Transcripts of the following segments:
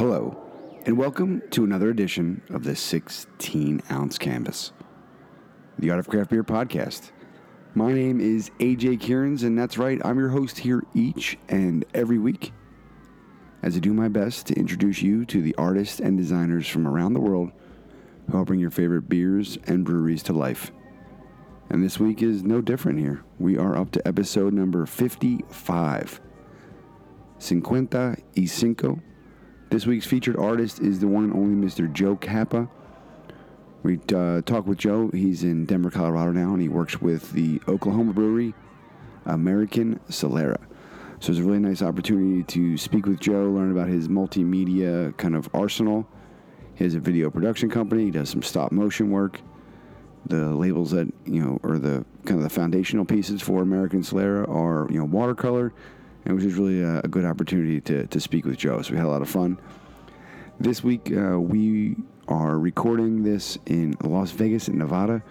Hello, and welcome to another edition of the 16 ounce canvas, the Art of Craft Beer podcast. My name is AJ Kierans, and that's right, I'm your host here each and every week as I do my best to introduce you to the artists and designers from around the world who help bring your favorite beers and breweries to life. And this week is no different here. We are up to episode number 55. Cincuenta y Cinco. This week's featured artist is the one and only Mr. Joe Cappa. We uh, talk with Joe. He's in Denver, Colorado now, and he works with the Oklahoma brewery, American Solera. So it's a really nice opportunity to speak with Joe, learn about his multimedia kind of arsenal. He has a video production company. He does some stop motion work. The labels that you know, or the kind of the foundational pieces for American Solera are you know watercolor, and which is really a, a good opportunity to to speak with Joe. So we had a lot of fun. This week uh, we are recording this in Las Vegas, in Nevada.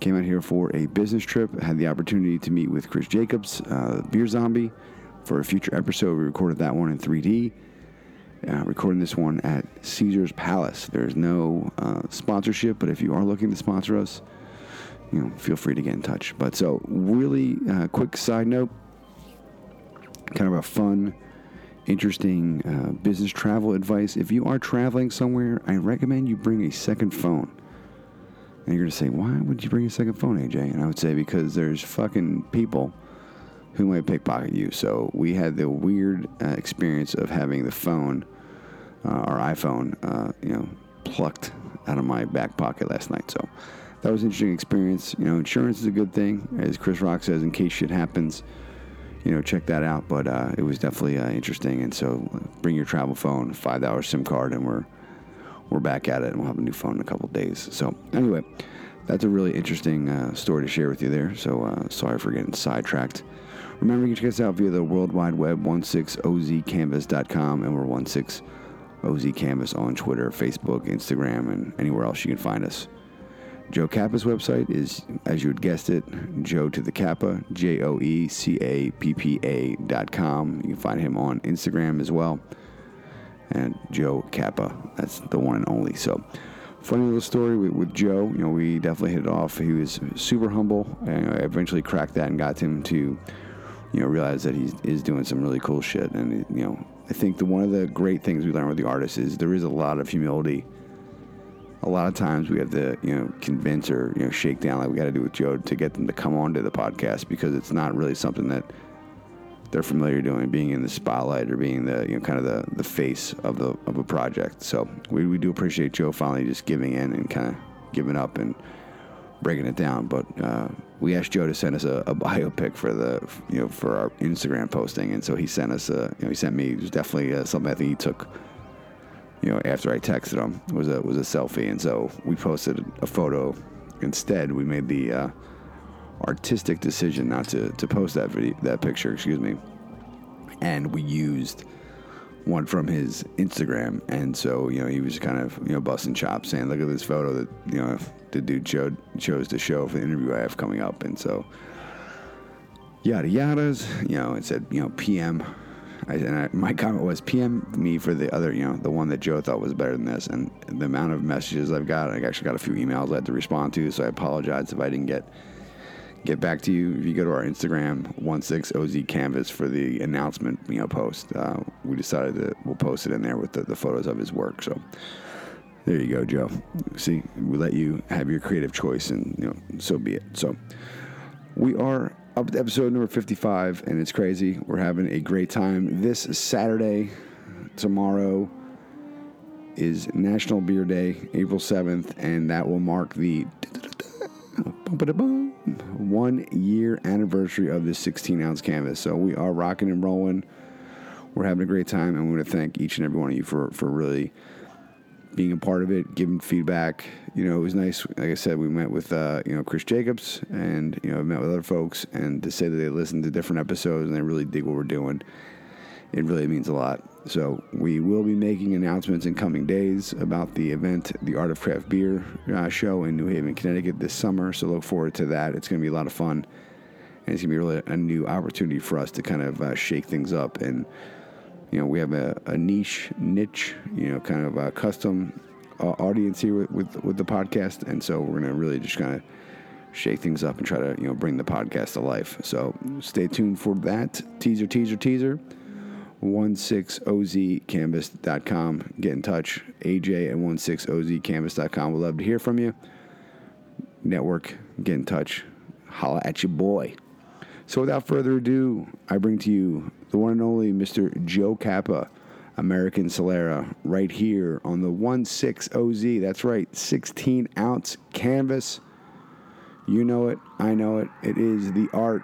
Came out here for a business trip. Had the opportunity to meet with Chris Jacobs, uh, Beer Zombie, for a future episode. We recorded that one in 3D. Uh, recording this one at Caesar's Palace. There's no uh, sponsorship, but if you are looking to sponsor us, you know, feel free to get in touch. But so, really uh, quick side note, kind of a fun, interesting uh, business travel advice. If you are traveling somewhere, I recommend you bring a second phone. And you're gonna say, why would you bring a second phone, AJ? And I would say because there's fucking people who might pickpocket you. So we had the weird uh, experience of having the phone, uh, our iPhone, uh, you know, plucked out of my back pocket last night. So that was an interesting experience. You know, insurance is a good thing, as Chris Rock says, in case shit happens. You know, check that out. But uh, it was definitely uh, interesting. And so, bring your travel phone, five dollar SIM card, and we're we're back at it, and we'll have a new phone in a couple days. So anyway, that's a really interesting uh, story to share with you there. So uh, sorry for getting sidetracked. Remember, you can check us out via the World Wide Web, 16ozcanvas.com, and we're 16ozcanvas on Twitter, Facebook, Instagram, and anywhere else you can find us. Joe Cappa's website is, as you had guessed it, Joe to the Cappa, J O E C A P P A dot com. You can find him on Instagram as well. And Joe Cappa, that's the one and only. So, funny little story with, with Joe. You know, we definitely hit it off. He was super humble, and I eventually cracked that and got him to you know, realize that he is doing some really cool shit. And, you know, I think the, one of the great things we learn with the artist is there is a lot of humility. A lot of times we have to, you know, convince or, you know, shake down like we got to do with Joe to get them to come onto the podcast because it's not really something that they're familiar doing, being in the spotlight or being the, you know, kind of the, the face of the of a project. So we, we do appreciate Joe finally just giving in and kind of giving up and breaking it down. But uh, we asked Joe to send us a, a biopic for the you know for our Instagram posting, and so he sent us a you know he sent me it was definitely uh, something I think he took you know after I texted him was a was a selfie, and so we posted a photo instead. We made the uh, artistic decision not to to post that video that picture, excuse me, and we used one from his Instagram, and so you know he was kind of you know busting chops, saying, "Look at this photo that you know the dude showed, chose to show for the interview I have coming up," and so yada yadas. You know, it said you know PM. I, and I, my comment was PM me for the other, you know, the one that Joe thought was better than this, and the amount of messages I've got, I actually got a few emails I had to respond to, so I apologize if I didn't get get back to you. If you go to our Instagram, 16OZ Canvas for the announcement, you know, post, uh, we decided that we'll post it in there with the, the photos of his work. So there you go, Joe. See, we let you have your creative choice, and you know, so be it. So we are up to episode number 55, and it's crazy. We're having a great time. This Saturday, tomorrow is National Beer Day, April 7th, and that will mark the one year anniversary of this 16 ounce canvas. So we are rocking and rolling. We're having a great time, and we want to thank each and every one of you for, for really being a part of it, giving feedback. You know, it was nice. Like I said, we met with uh, you know Chris Jacobs, and you know I met with other folks, and to say that they listened to different episodes and they really dig what we're doing, it really means a lot. So we will be making announcements in coming days about the event, the Art of Craft Beer uh, show in New Haven, Connecticut this summer. So look forward to that. It's going to be a lot of fun, and it's going to be really a new opportunity for us to kind of uh, shake things up and you know, we have a, a niche, niche, you know, kind of a custom uh, audience here with, with, with the podcast, and so we're gonna really just kind of shake things up and try to you know bring the podcast to life. So stay tuned for that teaser, teaser, teaser. 16ozcanvas.com. Get in touch. AJ at 16ozcanvas.com. We'd love to hear from you. Network, get in touch. Holla at your boy. So without further ado, I bring to you the one and only Mr. Joe Cappa, American Solera, right here on the 16OZ. That's right, 16 ounce canvas. You know it, I know it. It is the art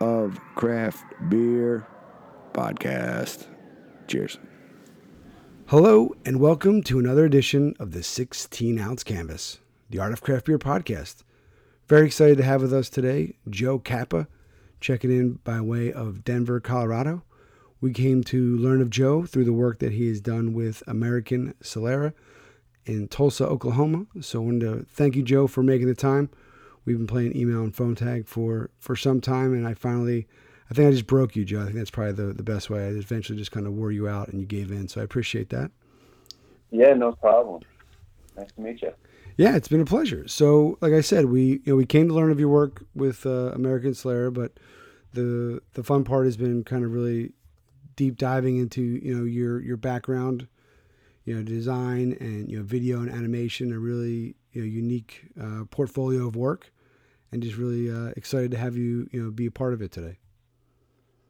of craft beer podcast. Cheers. Hello, and welcome to another edition of the 16 ounce canvas, the art of craft beer podcast. Very excited to have with us today Joe Cappa, checking in by way of Denver, Colorado. We came to learn of Joe through the work that he has done with American Solera in Tulsa, Oklahoma. So I wanted to thank you, Joe, for making the time. We've been playing email and phone tag for for some time, and I finally, I think I just broke you, Joe. I think that's probably the, the best way. I eventually just kind of wore you out, and you gave in. So I appreciate that. Yeah, no problem. Nice to meet you. Yeah, it's been a pleasure. So, like I said, we you know we came to learn of your work with uh, American Solera, but the the fun part has been kind of really deep diving into you know your your background, you know design and you know video and animation, a really you know unique uh, portfolio of work, and just really uh, excited to have you you know be a part of it today.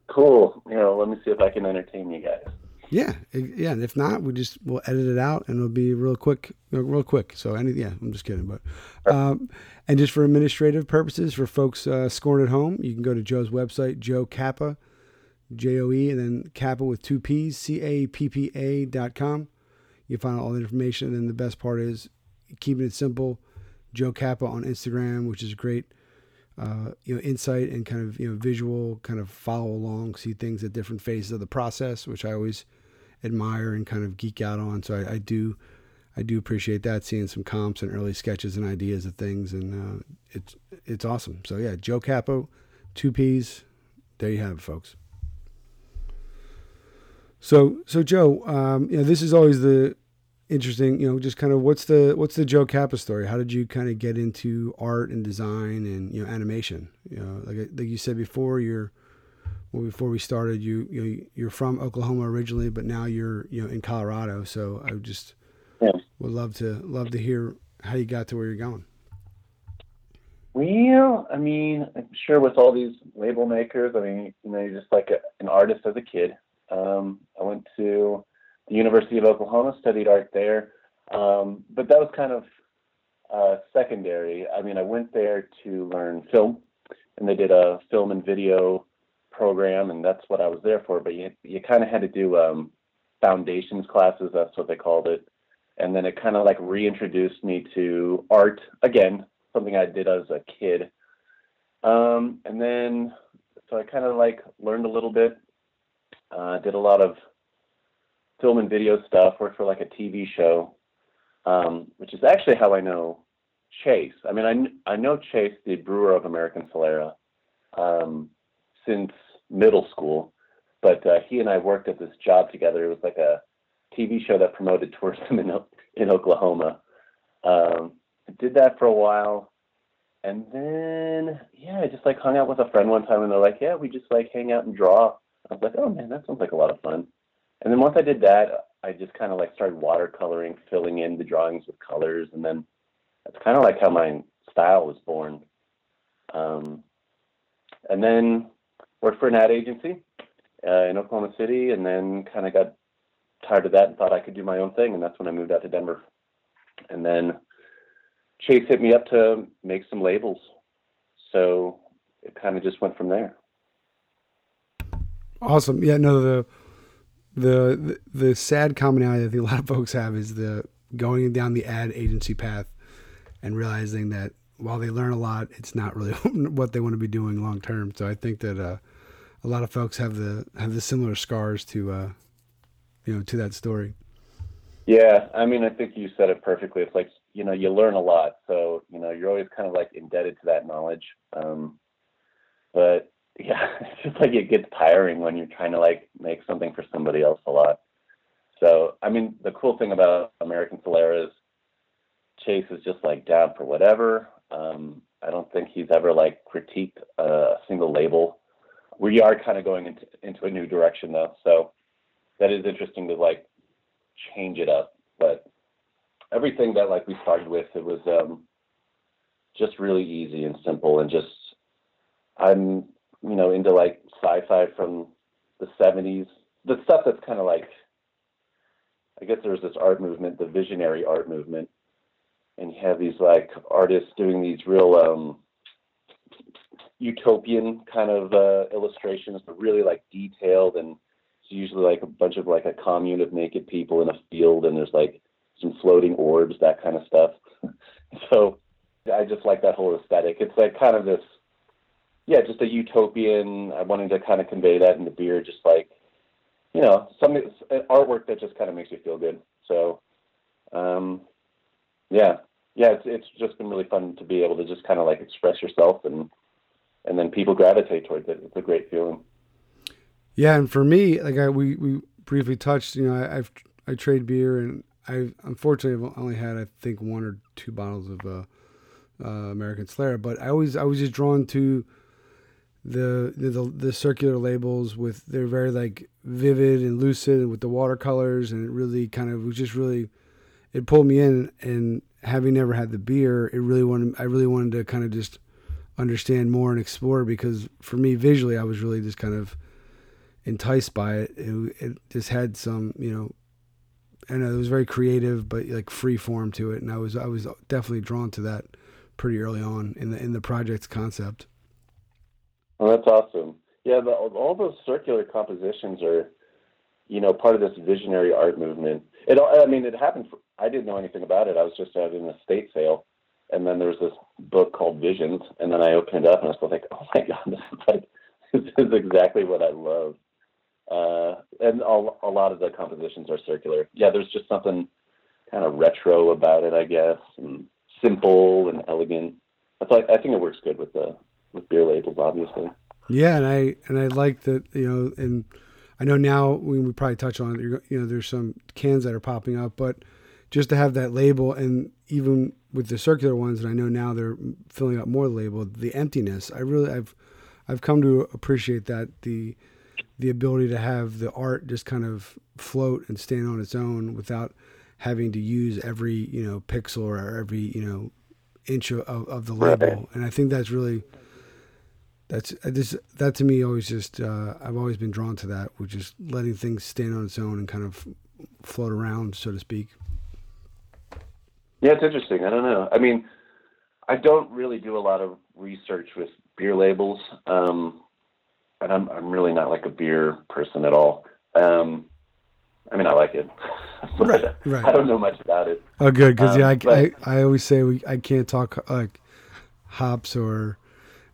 Cool. You know, let me see if I can entertain you guys. Yeah, yeah, and if not, we just we'll edit it out, and it'll be real quick, real quick. So, any yeah, I'm just kidding, but um, and just for administrative purposes, for folks uh, scoring at home, you can go to Joe's website, Joe Cappa, J O E, and then Cappa with two P's, C A P P A dot com. You find all the information, and the best part is keeping it simple. Joe Cappa on Instagram, which is great. Uh, you know, insight and kind of you know visual, kind of follow along, see things at different phases of the process, which I always admire and kind of geek out on. So I, I do, I do appreciate that. Seeing some comps and early sketches and ideas of things, and uh, it's it's awesome. So yeah, Joe Cappa, two P's. There you have it, folks. So so Joe, um, you know this is always the interesting. You know, just kind of what's the what's the Joe Cappa story? How did you kind of get into art and design and you know animation? You know, like like you said before, you're well, before we started, you you you're from Oklahoma originally, but now you're you know in Colorado. So I just yeah. would love to love to hear how you got to where you're going. Well, I mean, I'm sure with all these label makers, I mean, you know, you're just like a, an artist as a kid. Um, I went to the University of Oklahoma, studied art there, um, but that was kind of uh, secondary. I mean, I went there to learn film, and they did a film and video program, and that's what I was there for. But you you kind of had to do um, foundations classes. That's what they called it, and then it kind of like reintroduced me to art again, something I did as a kid. Um, and then so I kind of like learned a little bit. Uh, did a lot of film and video stuff. Worked for like a TV show, um, which is actually how I know Chase. I mean, I I know Chase, the brewer of American Solera. Um, since middle school, but uh, he and I worked at this job together. It was like a TV show that promoted tourism in in Oklahoma. Um, did that for a while, and then yeah, I just like hung out with a friend one time, and they're like, "Yeah, we just like hang out and draw." I was like, "Oh man, that sounds like a lot of fun." And then once I did that, I just kind of like started watercoloring, filling in the drawings with colors, and then that's kind of like how my style was born. Um, and then worked for an ad agency uh, in Oklahoma City, and then kind of got tired of that and thought I could do my own thing, and that's when I moved out to Denver. And then Chase hit me up to make some labels, so it kind of just went from there. Awesome. Yeah. No. The the the, the sad commonality that a lot of folks have is the going down the ad agency path and realizing that while they learn a lot, it's not really what they want to be doing long term. So I think that uh, a lot of folks have the have the similar scars to uh, you know to that story. Yeah, I mean, I think you said it perfectly. It's like you know, you learn a lot, so you know, you're always kind of like indebted to that knowledge. Um, but yeah, it's just like it gets tiring when you're trying to like make something for somebody else a lot. So, I mean, the cool thing about American Solera is Chase is just like down for whatever. Um, I don't think he's ever like critiqued a single label. We are kind of going into into a new direction though, so that is interesting to like change it up. But everything that like we started with, it was um, just really easy and simple, and just I'm you know into like sci-fi from the 70s, the stuff that's kind of like I guess there's this art movement, the visionary art movement, and you have these like artists doing these real um, utopian kind of uh, illustrations, but really like detailed and it's usually like a bunch of like a commune of naked people in a field and there's like some floating orbs, that kind of stuff. so I just like that whole aesthetic. It's like kind of this, yeah, just a utopian. I wanted to kind of convey that in the beer, just like, you know, some artwork that just kind of makes you feel good. So, um, yeah, yeah, it's it's just been really fun to be able to just kind of like express yourself and and then people gravitate towards it. It's a great feeling. Yeah, and for me, like I we we briefly touched, you know, I, I've I trade beer and I unfortunately have only had I think one or two bottles of uh, uh, American Solera, but I always I was just drawn to the, the the circular labels with they're very like vivid and lucid with the watercolors and it really kind of was just really it pulled me in and having never had the beer it really wanted I really wanted to kind of just understand more and explore because for me visually I was really just kind of enticed by it. It, it just had some you know I know it was very creative but like free form to it. And I was I was definitely drawn to that pretty early on in the in the project's concept. Well that's awesome. Yeah the, all those circular compositions are you know part of this visionary art movement. It I mean it happened for, I didn't know anything about it. I was just at an estate sale and then there was this book called Visions and then I opened it up and I was like oh my god this is like this is exactly what I love uh, and all, a lot of the compositions are circular. Yeah, there's just something kind of retro about it, I guess, and simple and elegant. That's like I think it works good with the with beer labels, obviously. Yeah, and I and I like that you know, and I know now we we probably touch on it. You know, there's some cans that are popping up, but just to have that label and even with the circular ones, and I know now they're filling up more label. The emptiness, I really I've I've come to appreciate that the the ability to have the art just kind of float and stand on its own without having to use every you know pixel or every you know inch of, of the label right. and i think that's really that's this that to me always just uh, i've always been drawn to that which is letting things stand on its own and kind of float around so to speak yeah it's interesting i don't know i mean i don't really do a lot of research with beer labels um, and I'm I'm really not like a beer person at all. Um, I mean, I like it, right, right. I don't know much about it. Oh, good, because um, yeah, I, but, I, I always say we I can't talk like hops or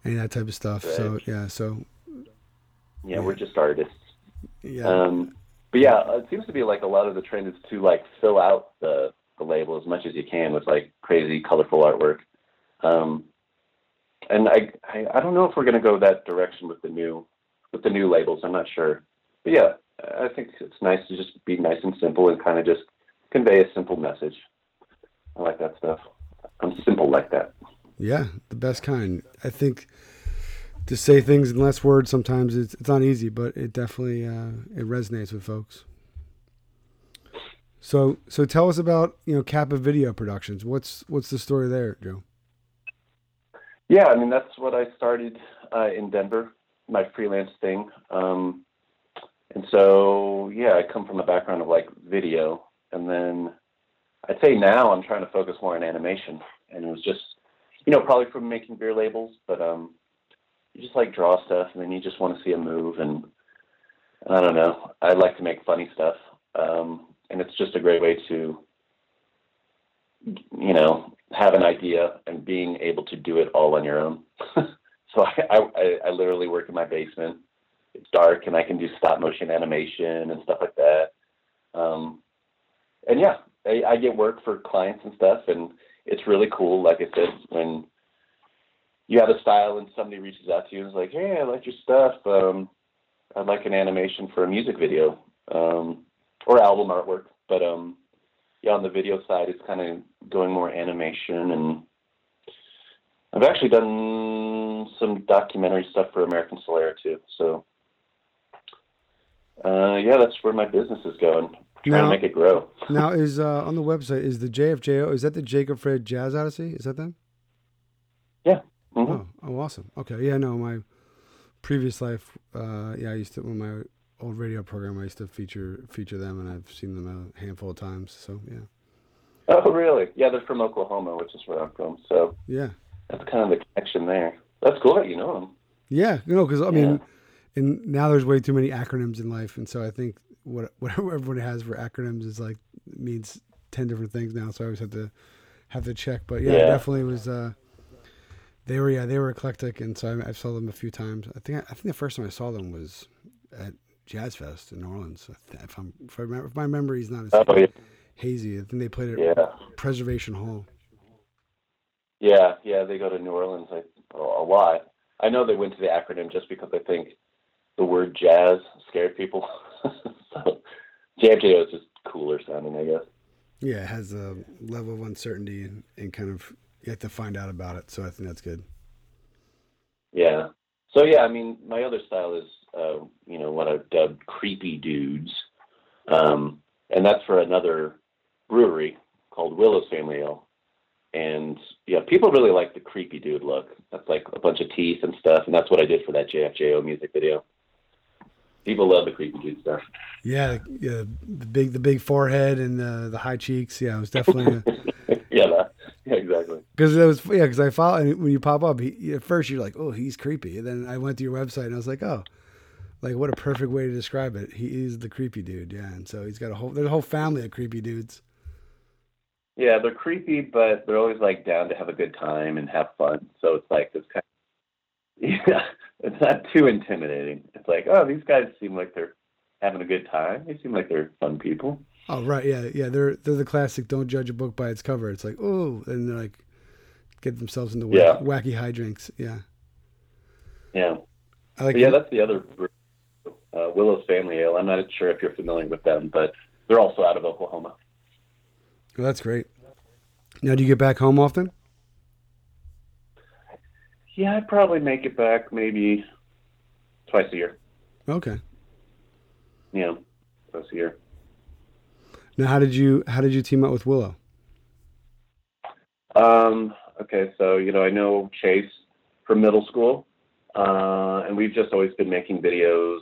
any of that type of stuff. Right. So yeah, so yeah, yeah, we're just artists. Yeah. Um, but yeah, it seems to be like a lot of the trend is to like fill out the the label as much as you can with like crazy colorful artwork. Um, and I, I I don't know if we're to go that direction with the new with the new labels. I'm not sure, but yeah, I think it's nice to just be nice and simple and kind of just convey a simple message. I like that stuff. I'm simple like that. Yeah, the best kind. I think to say things in less words sometimes it's it's not easy, but it definitely uh, it resonates with folks. So so tell us about you know Cappa Video Productions. What's what's the story there, Joe? Yeah, I mean that's what I started uh, in Denver my freelance thing. Um, and so, yeah, I come from a background of like video, and then I'd say now I'm trying to focus more on animation. And it was just, you know, probably from making beer labels, but um, you just like draw stuff, and then you just want to see a move, and I don't know. I like to make funny stuff, um, and it's just a great way to, you know, have an idea and being able to do it all on your own. So I, I, I literally work in my basement. It's dark and I can do stop motion animation and stuff like that. Um, and yeah, I, I get work for clients and stuff, and it's really cool. Like I said, when you have a style and somebody reaches out to you and is like, "Hey, I like your stuff. Um, I'd like an animation for a music video um, or album artwork." But um, yeah, on the video side, it's kind of going more animation, and I've actually done some documentary stuff for American Solera too. So uh, yeah, that's where my business is going. Trying Now- to make it grow. Now is uh, on the website is the JFJO is that the Jacob Fred Jazz Odyssey? Is that them? Mhm. Oh, oh, awesome. Okay, yeah, no, my previous life, uh, yeah, I used to when my old radio program, I used to feature feature them, and I've seen them a handful of times. So yeah, Oh, really? Yeah, they're from Oklahoma, which is where I'm from. So yeah, that's kind of the connection there. That's cool that you know them. yeah. You know, because I Yeah. mean, and now there's way too many acronyms in life, and so I think what whatever everyone has for acronyms is like means ten different things now. So I always have to have to check. But yeah, it Yeah. definitely was. Uh, they were yeah they were eclectic, and so I, I saw them a few times. I think I think the first time I saw them was at Jazz Fest in New Orleans. If, I'm, if, I remember, if my memory is not as Oh, yeah. hazy, I think they played at Yeah. Preservation Hall. Yeah, yeah, they go to New Orleans like, a a lot. I know they went to the acronym just because I think the word jazz scared people. so JFJO is just cooler sounding, I guess. Yeah, it has a level of uncertainty and, and kind of you have to find out about it. So I think that's good. Yeah. So yeah, I mean, my other style is, uh, you know, what I've dubbed creepy dudes, um, and that's for another brewery called Willow's Family Ale. And yeah, people really like the creepy dude look. That's like a bunch of teeth and stuff, and that's what I did for that JFJO music video. People love the creepy dude stuff. Yeah, yeah, the big the big forehead and the the high cheeks. Yeah, it was definitely yeah, that, yeah, exactly. because it was yeah because I follow and when you pop up he, at first you're like oh he's creepy and then I went to your website and I was like oh like what a perfect way to describe it he is the creepy dude yeah and so he's got a whole there's a whole family of creepy dudes Yeah, they're creepy, but they're always like down to have a good time and have fun. So it's like this kind. of, yeah, it's not too intimidating. It's like, oh, these guys seem like they're having a good time. They seem like they're fun people. oh right yeah yeah they're they're the classic don't judge a book by its cover it's like oh and they're like get themselves into wacky, Yeah. wacky hijinks yeah Yeah, I like but yeah, that's the other uh, Willow's Family Ale. I'm not sure if you're familiar with them, but they're also out of Oklahoma. well, that's great now do you get back home often Yeah, I'd probably make it back maybe twice a year. okay Yeah, twice a year. now how did you how did you team up with Willow Um, okay, so you know, I know Chase from middle school, uh, and we've just always been making videos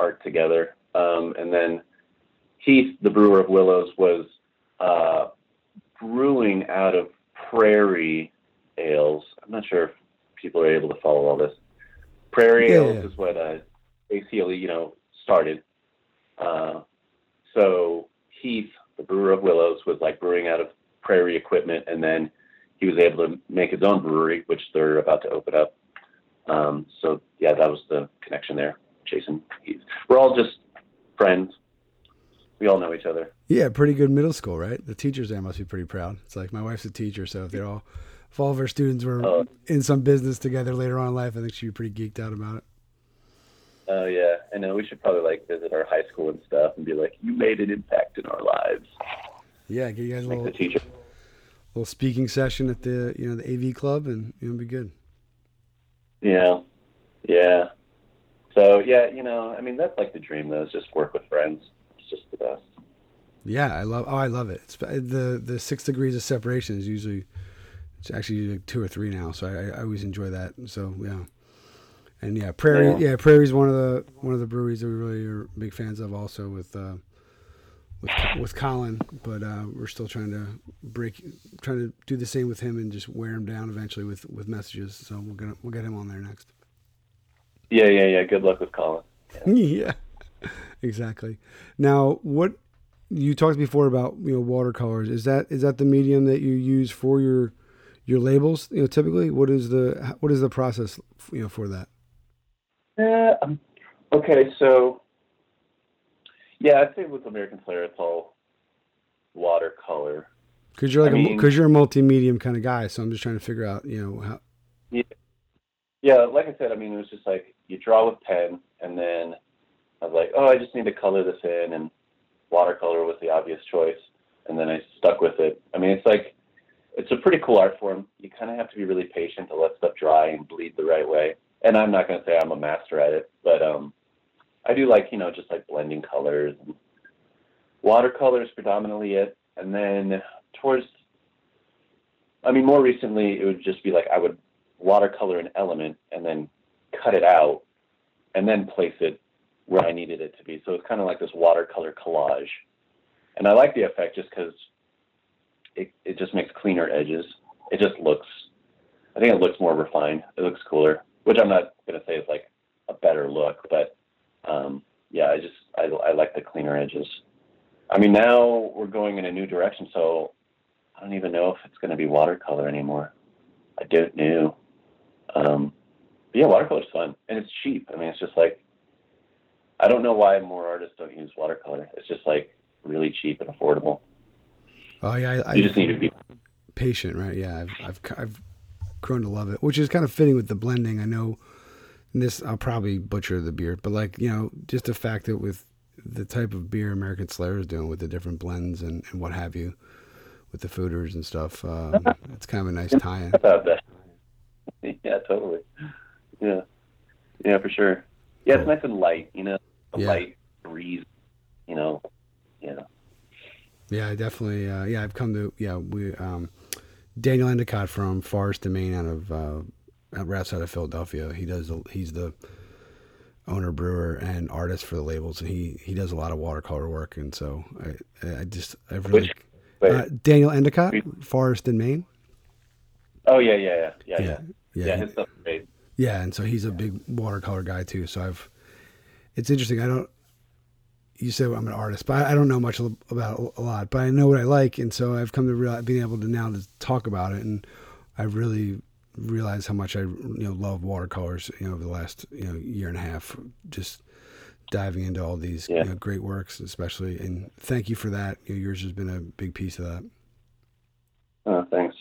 art together. Um, and then Heath, the brewer of Willows, was uh, brewing out of Prairie Ales. I'm not sure if people are able to follow all this. Prairie Yeah, Ales yeah. is what uh, ACLE, you know, started. Uh, so Heath, the brewer of Willows, was like brewing out of Prairie equipment, and then he was able to make his own brewery, which they're about to open up. Um, so yeah, that was the connection there. Jason, Heath. we're all just friends. We all know each other. Yeah, pretty good middle school, right? The teachers there must be pretty proud. It's like my wife's a teacher, so if they're all, if all of our students were Oh. in some business together later on in life, I think she'd be pretty geeked out about it. Oh yeah, I know. We should probably like visit our high school and stuff, and be like, "You made an impact in our lives." Yeah, get you guys a little, the teacher. little speaking session at the you know the AV club, and you know, be good. Yeah, yeah. So yeah, you know, I mean, that's like the dream, though. Is just work with friends. It's just the best. Yeah, I love. Oh, I love it. It's, the the six degrees of separation is usually it's actually like two or three now, so I, I always enjoy that. So yeah, and yeah, Prairie. Yeah. Yeah, Prairie's one of the one of the breweries that we really are big fans of, also with. Uh, with, with Colin, but uh, we're still trying to break, trying to do the same with him and just wear him down eventually with, with messages. So we're gonna we'll get him on there next. Yeah, yeah, yeah. Good luck with Colin. yeah, exactly. Now, what you talked before about you know watercolors is that is that the medium that you use for your your labels? You know, typically, what is the what is the process you know for that? Yeah. Um, okay, so yeah, I'd say with American Solera, it's all watercolor. Because you're like I a mean- because you're a multi-medium kind of guy, so I'm just trying to figure out you know how Yeah. Yeah, like I said, I mean, it was just like you draw with pen, and then I was like, oh, I just need to color this in, and watercolor was the obvious choice, and then I stuck with it. I mean, it's like it's a pretty cool art form. You kind of have to be really patient to let stuff dry and bleed the right way. And I'm not going to say I'm a master at it, but um, I do like you know just like blending colors. And watercolor is predominantly it, and then towards, I mean, more recently it would just be like I would watercolor an element and then cut it out and then place it where I needed it to be. So it's kind of like this watercolor collage. And I like the effect just because it, it just makes cleaner edges. It just looks, I think it looks more refined. It looks cooler, which I'm not going to say is like a better look, but um, yeah, I just, I, I like the cleaner edges. I mean, now we're going in a new direction, so I don't even know if it's going to be watercolor anymore. I don't know. Um, yeah, watercolor is fun and it's cheap. I mean, it's just like I don't know why more artists don't use watercolor. It's just like really cheap and affordable. Oh yeah, I, you just need to be patient, right? Yeah, I've, I've I've grown to love it, which is kind of fitting with the blending. I know this I'll probably butcher the beer, but like you know, just the fact that with the type of beer American Solera is doing with the different blends and, and what have you, with the foeders and stuff, um, it's kind of a nice tie-in. About that. Yeah, totally. Yeah, yeah, for sure. Yeah, it's nice and light. You know, a Yeah. light breeze. You know, yeah. Yeah, I definitely. Uh, yeah, I've come to. Yeah, we. Um, Daniel Endicott from Forest and Main out of uh, out right outside of Philadelphia. He does. the- He's the owner, brewer, and artist for the labels, and he he does a lot of watercolor work. And so I I just I've really. Which- Uh, Daniel Endicott, Forest in Main. oh yeah, yeah, yeah, yeah, yeah. Yeah, Yeah, his stuff is great. Yeah, and so he's a big watercolor guy too. So I've, it's interesting. I don't. You said I'm an artist, but I don't know much about a lot. But I know what I like, and so I've come to realize being able to now to talk about it, and I really realized how much I you know love watercolors. You know, over the last you know year and a half, just diving into all these Yeah. you know, great works, especially. And thank you for that. You know, yours has been a big piece of that. Oh, thanks.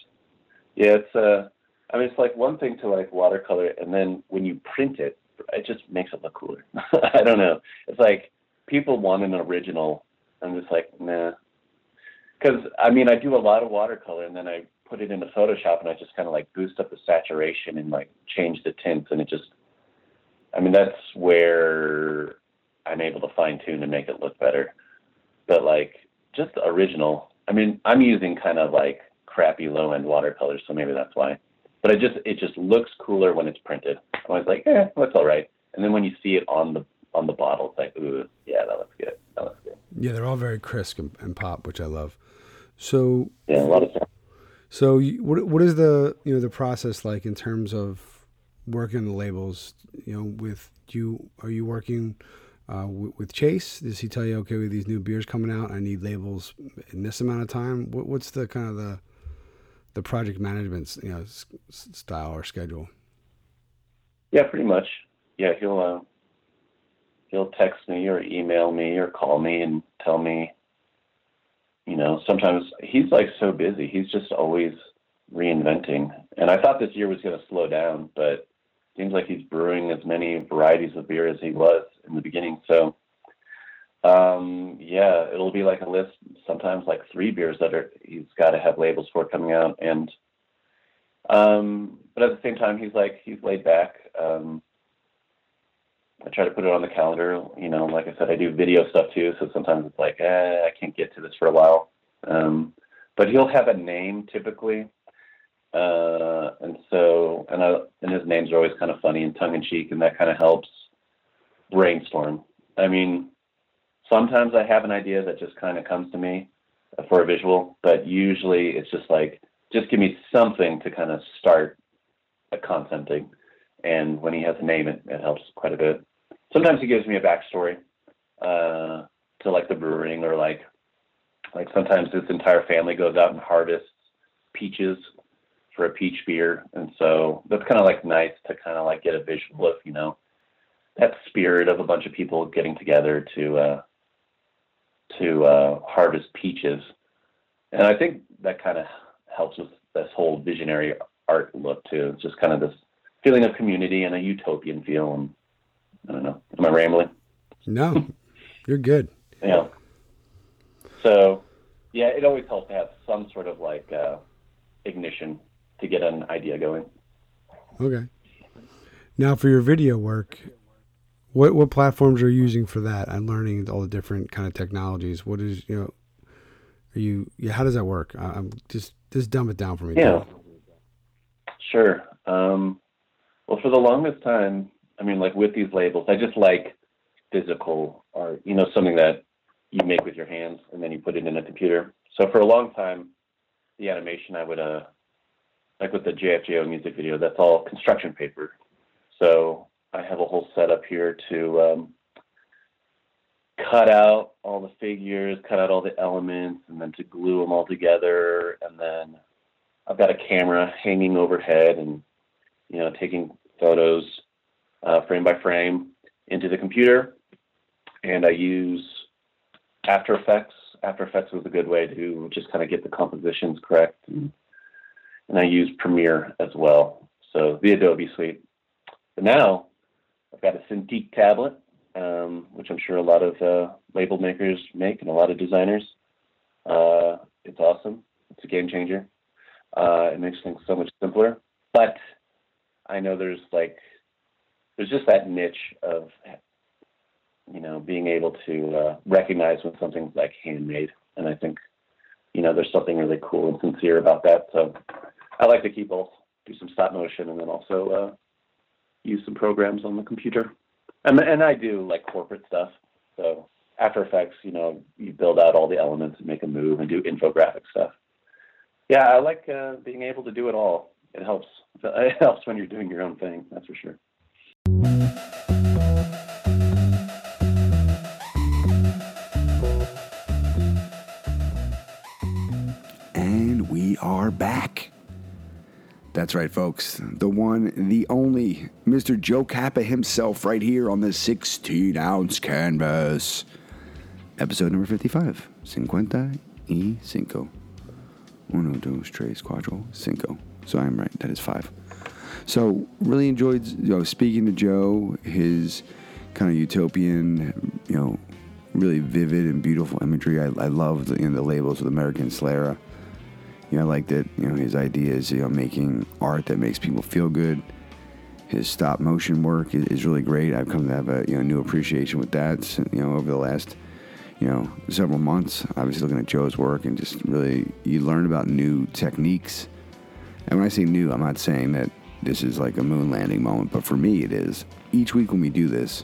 Yeah, it's uh, I mean, it's like one thing to like watercolor, and then when you print it, it just makes it look cooler. I don't know. It's like people want an original. I'm just like, nah. Because I mean, I do a lot of watercolor, and then I put it in into Photoshop, and I just kind of like boost up the saturation and like change the tints, and it just, I mean, that's where I'm able to fine tune and make it look better. But like, just original. I mean, I'm using kind of like crappy low end watercolors, so maybe that's why. But it just it just looks cooler when it's printed. I'm always like, eh, that's all right. And then when you see it on the on the bottle, it's like, ooh, yeah, that looks good. That looks good. Yeah, they're all very crisp and, and pop, which I love. So Yeah, a lot of stuff. So, you, what what is the you know the process like in terms of working the labels? You know, with you are you working uh, w- with Chase? Does he tell you okay with these new beers coming out? I need labels in this amount of time. What, what's the kind of the the project management you know s- style or schedule? Yeah, pretty much. Yeah, he'll uh, he'll text me or email me or call me and tell me. You know, sometimes he's like so busy. He's just always reinventing. And I thought this year was going to slow down, but seems like he's brewing as many varieties of beer as he was in the beginning. So, um, yeah, it'll be like a list. Sometimes like three beers that are he's got to have labels for coming out, and um, but at the same time, he's like he's laid back. Um, I try to put it on the calendar. You know, like I said, I do video stuff too, so sometimes it's like, eh, I can't get to this for a while. Um, but he'll have a name typically, uh, and so and I, and his names are always kind of funny and tongue in cheek, and that kind of helps brainstorm. I mean, sometimes I have an idea that just kind of comes to me for a visual, but usually it's just like, just give me something to kind of start a concepting. And when he has a name, it, it helps quite a bit. Sometimes he gives me a backstory uh, to like the brewing, or like like sometimes this entire family goes out and harvests peaches for a peach beer, and so that's kind of like nice to kind of like get a visual of you know that spirit of a bunch of people getting together to uh, to uh, harvest peaches, and I think that kind of helps with this whole visionary art look too. It's just kind of this feeling of community and a utopian feel. And I don't know. Am I rambling? No, you're good. Yeah. So, yeah, it always helps to have some sort of like uh, ignition to get an idea going. Okay. Now, for your video work, what what platforms are you using for that? I'm learning all the different kind of technologies. What is you know, are you yeah? How does that work? I'm just just dumb it down for me. Yeah. Sure. Um, well, for the longest time, I mean, like with these labels, I just like physical art. You know, something that you make with your hands and then you put it in a computer. So for a long time, the animation I would uh like with the JFJO music video, that's all construction paper. So I have a whole setup here to um, cut out all the figures, cut out all the elements, and then to glue them all together. And then I've got a camera hanging overhead and, you know, taking photos uh, frame by frame into the computer. And I use After Effects. After Effects was a good way to just kind of get the compositions correct. And, and I use Premiere as well. So the Adobe Suite. But now I've got a Cintiq tablet, um, which I'm sure a lot of uh, label makers make and a lot of designers. Uh, it's awesome. It's a game changer. Uh, it makes things so much simpler. But I know there's like there's just that niche of you know being able to uh, recognize when something's like handmade, and I think you know there's something really cool and sincere about that. So I like to keep both, do some stop motion, and then also uh, use some programs on the computer. And and I do like corporate stuff. So After Effects, you know, you build out all the elements and make a move and do infographic stuff. Yeah, I like uh, being able to do it all. It helps. It helps when you're doing your own thing. That's for sure. And we are back. That's right, folks. The one, the only, Mr. Joe Cappa himself, right here on the 16 ounce canvas. Episode number 55. Cincuenta y cinco. Uno, dos, tres, cuatro, cinco. So I'm right. That is five. So really enjoyed, you know, speaking to Joe. His kind of utopian, you know, really vivid and beautiful imagery. I, I love the, you know, the labels with American Solera. You know, I like that, you know, his ideas, you know, making art that makes people feel good. His stop motion work is, is really great. I've come to have a, you know, new appreciation with that, you know, over the last, you know, several months. Obviously looking at Joe's work and just really, you learn about new techniques. And when I say new, I'm not saying that this is like a moon landing moment, but for me it is. Each week when we do this,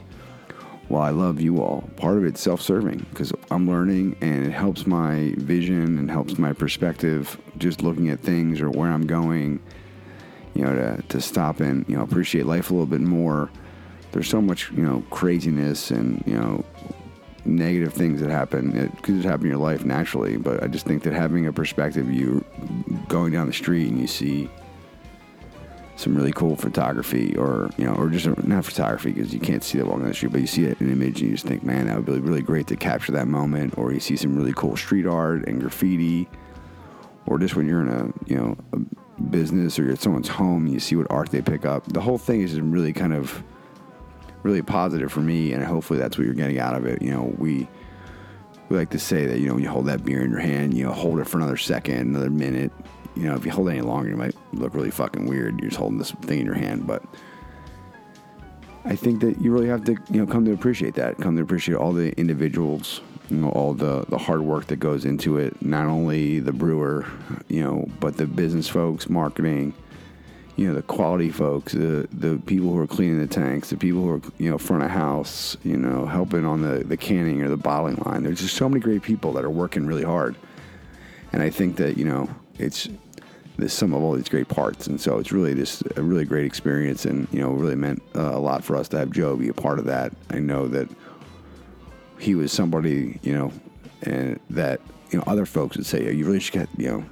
while I love you all, part of it's self serving because I'm learning and it helps my vision and helps my perspective just looking at things or where I'm going, you know, to, to stop and, you know, appreciate life a little bit more. There's so much, you know, craziness and, you know, negative things that happen. It could just happen in your life naturally, but I just think that having a perspective, you going down the street and you see some really cool photography or you know or just not photography because you can't see that walking down the street but you see it in an image and you just think man that would be really great to capture that moment or you see some really cool street art and graffiti or just when you're in a you know a business or you're at someone's home you see what art they pick up. The whole thing is really kind of really positive for me and hopefully that's what you're getting out of it. You know we we like to say that you know when you hold that beer in your hand you know hold it for another second another minute. You know, if you hold it any longer, you might look really fucking weird. You're just holding this thing in your hand, but I think that you really have to, you know, come to appreciate that. Come to appreciate all the individuals, you know, all the the hard work that goes into it. Not only the brewer, you know, but the business folks, marketing, you know, the quality folks, the the people who are cleaning the tanks, the people who are, you know, front of house, you know, helping on the the canning or the bottling line. There's just so many great people that are working really hard, and I think that you know, it's the sum of all these great parts. And so it's really just a really great experience, and you know, really meant uh, a lot for us to have Joe be a part of that. I know that he was somebody, you know, and that you know other folks would say, yeah, you really should get, you know,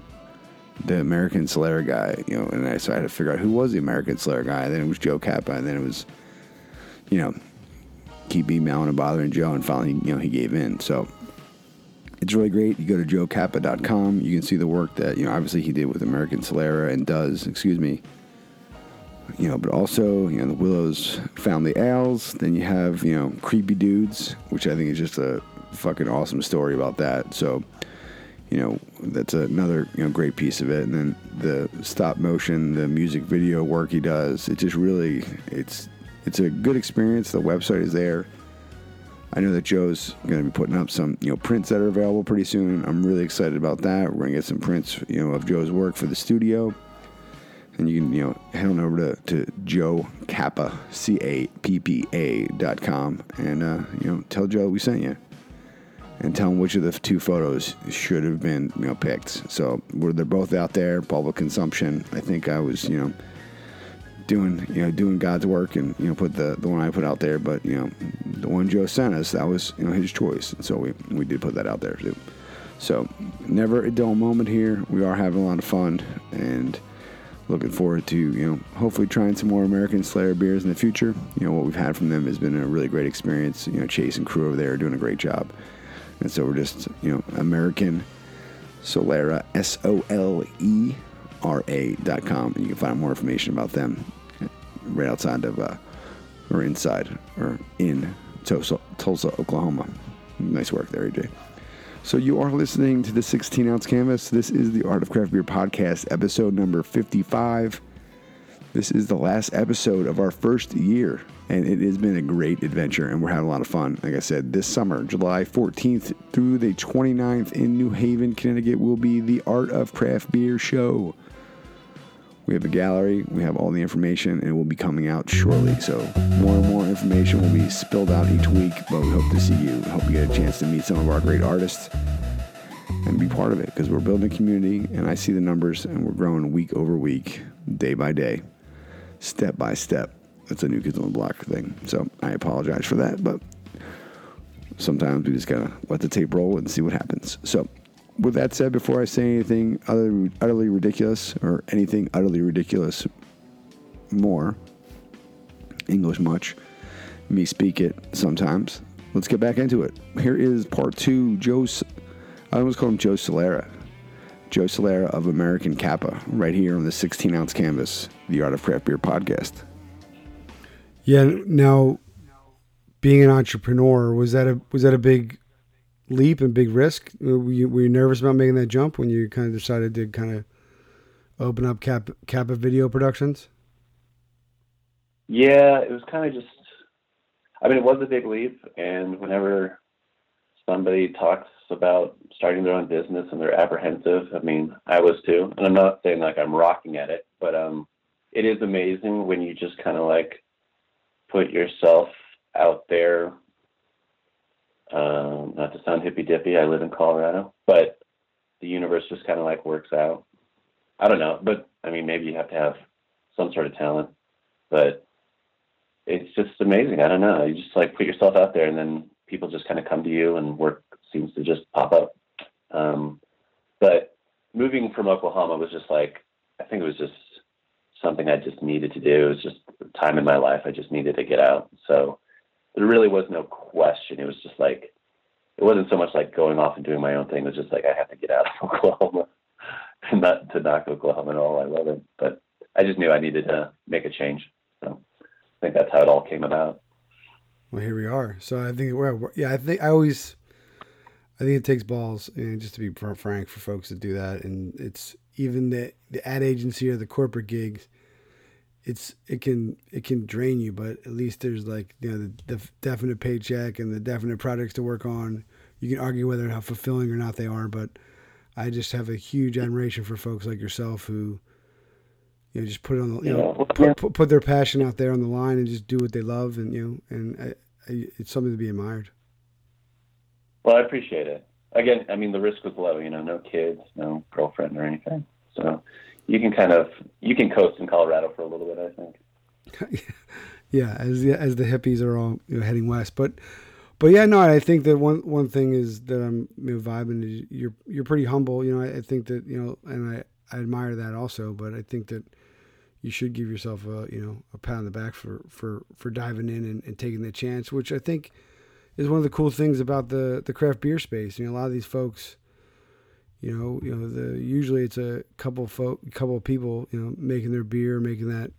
the American Solera guy, you know. And I so I had to figure out who was the American Solera guy. And then it was Joe Cappa, and then it was, you know, keep emailing and bothering Joe, and finally, you know, he gave in. So it's really great. You go to joecappa.com. You can see the work that you know. Obviously, he did with American Solera and does. Excuse me. You know, but also you know the Willows Family Ales. Then you have you know creepy dudes, which I think is just a fucking awesome story about that. So you know that's another you know great piece of it and then the stop motion the music video work he does it just really it's it's a good experience the website is there i know that joe's going to be putting up some you know prints that are available pretty soon. I'm really excited about that. We're going to get some prints you know of joe's work for the studio. And you can you know head on over to, to joe Cappa c-a-p-p-a dot com. And uh, you know tell joe we sent you. And tell him which of the two photos should have been you know picked. So they're both out there, public consumption. I think I was you know doing you know doing God's work and you know put the the one I put out there, but you know the one Joe sent us that was you know his choice, and so we we did put that out there too. So never a dull moment here. We are having a lot of fun and looking forward to you know hopefully trying some more American Solera beers in the future. You know what we've had from them has been a really great experience. You know Chase and crew over there are doing a great job. And so we're just, you know, American Solera, S O L E R A dot com. And you can find more information about them right outside of, uh, or inside, or in Tulsa, Tulsa, Oklahoma. Nice work there, AJ. So you are listening to the 16 ounce canvas. This is the Art of Craft Beer podcast, episode number 55. This is the last episode of our first year, and it has been a great adventure, and we're having a lot of fun. Like I said, this summer, July 14th through the 29th in New Haven, Connecticut, will be the Art of Craft Beer show. We have a gallery, we have all the information, and it will be coming out shortly. So, more and more information will be spilled out each week, but we hope to see you. We hope you get a chance to meet some of our great artists and be part of it because we're building a community, and I see the numbers, and we're growing week over week, day by day step by step. That's a new kids on the block thing. So I apologize for that, but sometimes we just gotta let the tape roll and see what happens. So with that said, before I say anything utterly, utterly ridiculous or anything utterly ridiculous more, English much, me speak it sometimes. Let's get back into it. Here is part two. Joe's, I almost call him Joe Solera. Joe Solera of American Cappa, right here on the 16 ounce canvas, the Art of Craft Beer podcast. Yeah. Now, being an entrepreneur was that a was that a big leap and big risk? Were you, were you nervous about making that jump when you kind of decided to kind of open up Cap, Cappa Video Productions? Yeah, it was kind of just. I mean, it was a big leap, and whenever somebody talks about starting their own business and they're apprehensive, I mean, I was too. And I'm not saying like I'm rocking at it, but um, it is amazing when you just kind of like put yourself out there. Um, not to sound hippy dippy, I live in Colorado, but the universe just kind of like works out. I don't know, but I mean, maybe you have to have some sort of talent, but it's just amazing. I don't know. You just like put yourself out there and then people just kind of come to you and work seems to just pop up. Um, but moving from Oklahoma was just like, I think it was just something I just needed to do. It was just time in my life. I just needed to get out. So there really was no question. It was just like, it wasn't so much like going off and doing my own thing. It was just like, I have to get out of Oklahoma and not to knock Oklahoma at all. I love it. But I just knew I needed to make a change. So I think that's how it all came about. Well, here we are. So I think, well, yeah, I think I always, I think it takes balls, and just to be frank, for folks to do that, and it's even the the ad agency or the corporate gigs. It's it can it can drain you, but at least there's like you know the, the definite paycheck and the definite projects to work on. You can argue whether or how fulfilling or not they are, but I just have a huge admiration for folks like yourself who you know just put it on the you know put, put, put their passion out there on the line and just do what they love and you know and I, I, it's something to be admired. Well, I appreciate it. Again, I mean, the risk was low. You know, no kids, no girlfriend or anything. So you can kind of you can coast in Colorado for a little bit. I think. yeah, as the, as the hippies are all you know, heading west, but but yeah, no, I think that one one thing is that I'm you know, vibing. Is you're you're pretty humble. You know, I, I think that you know, and I I admire that also. But I think that you should give yourself a you know a pat on the back for for for diving in and, and taking the chance, which I think is one of the cool things about the the craft beer space. You know, a lot of these folks, you know, you know, the usually it's a couple folk, couple of people, you know, making their beer, making that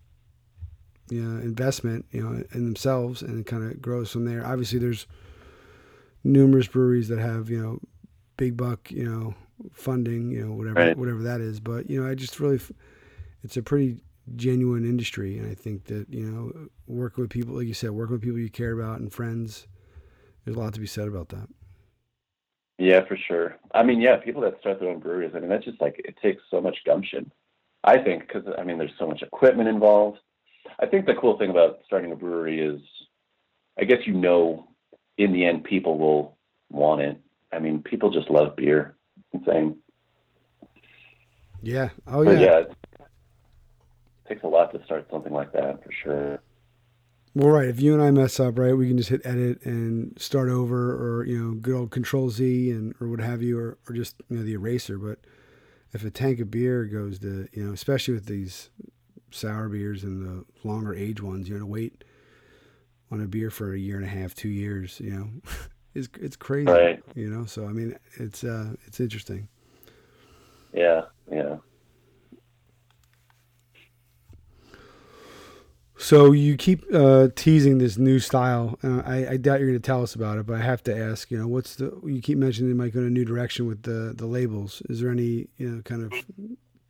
you know, investment, you know, in themselves, and it kind of grows from there. Obviously, there's numerous breweries that have you know big buck, you know, funding, you know, whatever Right. whatever that is. But you know, I just really, it's a pretty genuine industry, and I think that you know, working with people, like you said, working with people you care about and friends, there's a lot to be said about that. Yeah, for sure. I mean, yeah, people that start their own breweries, I mean, that's just like, it takes so much gumption. I think, because, I mean, there's so much equipment involved. I think the cool thing about starting a brewery is, I guess you know, in the end, people will want it. I mean, people just love beer. It's insane. Yeah. Oh But yeah. yeah, it takes a lot to start something like that, for sure. Well, right. If you and I mess up, right, we can just hit edit and start over, or you know, good old Control Z and or what have you, or or just you know the eraser. But if a tank of beer goes to you know, especially with these sour beers and the longer age ones, you know, to wait on a beer for a year and a half, two years, you know, it's it's crazy. Right. You know, so I mean, it's uh, it's interesting. Yeah, yeah. So you keep uh, teasing this new style. Uh, I, I doubt you're going to tell us about it, but I have to ask. You know, what's the? You keep mentioning it might go in a new direction with the the labels. Is there any you know kind of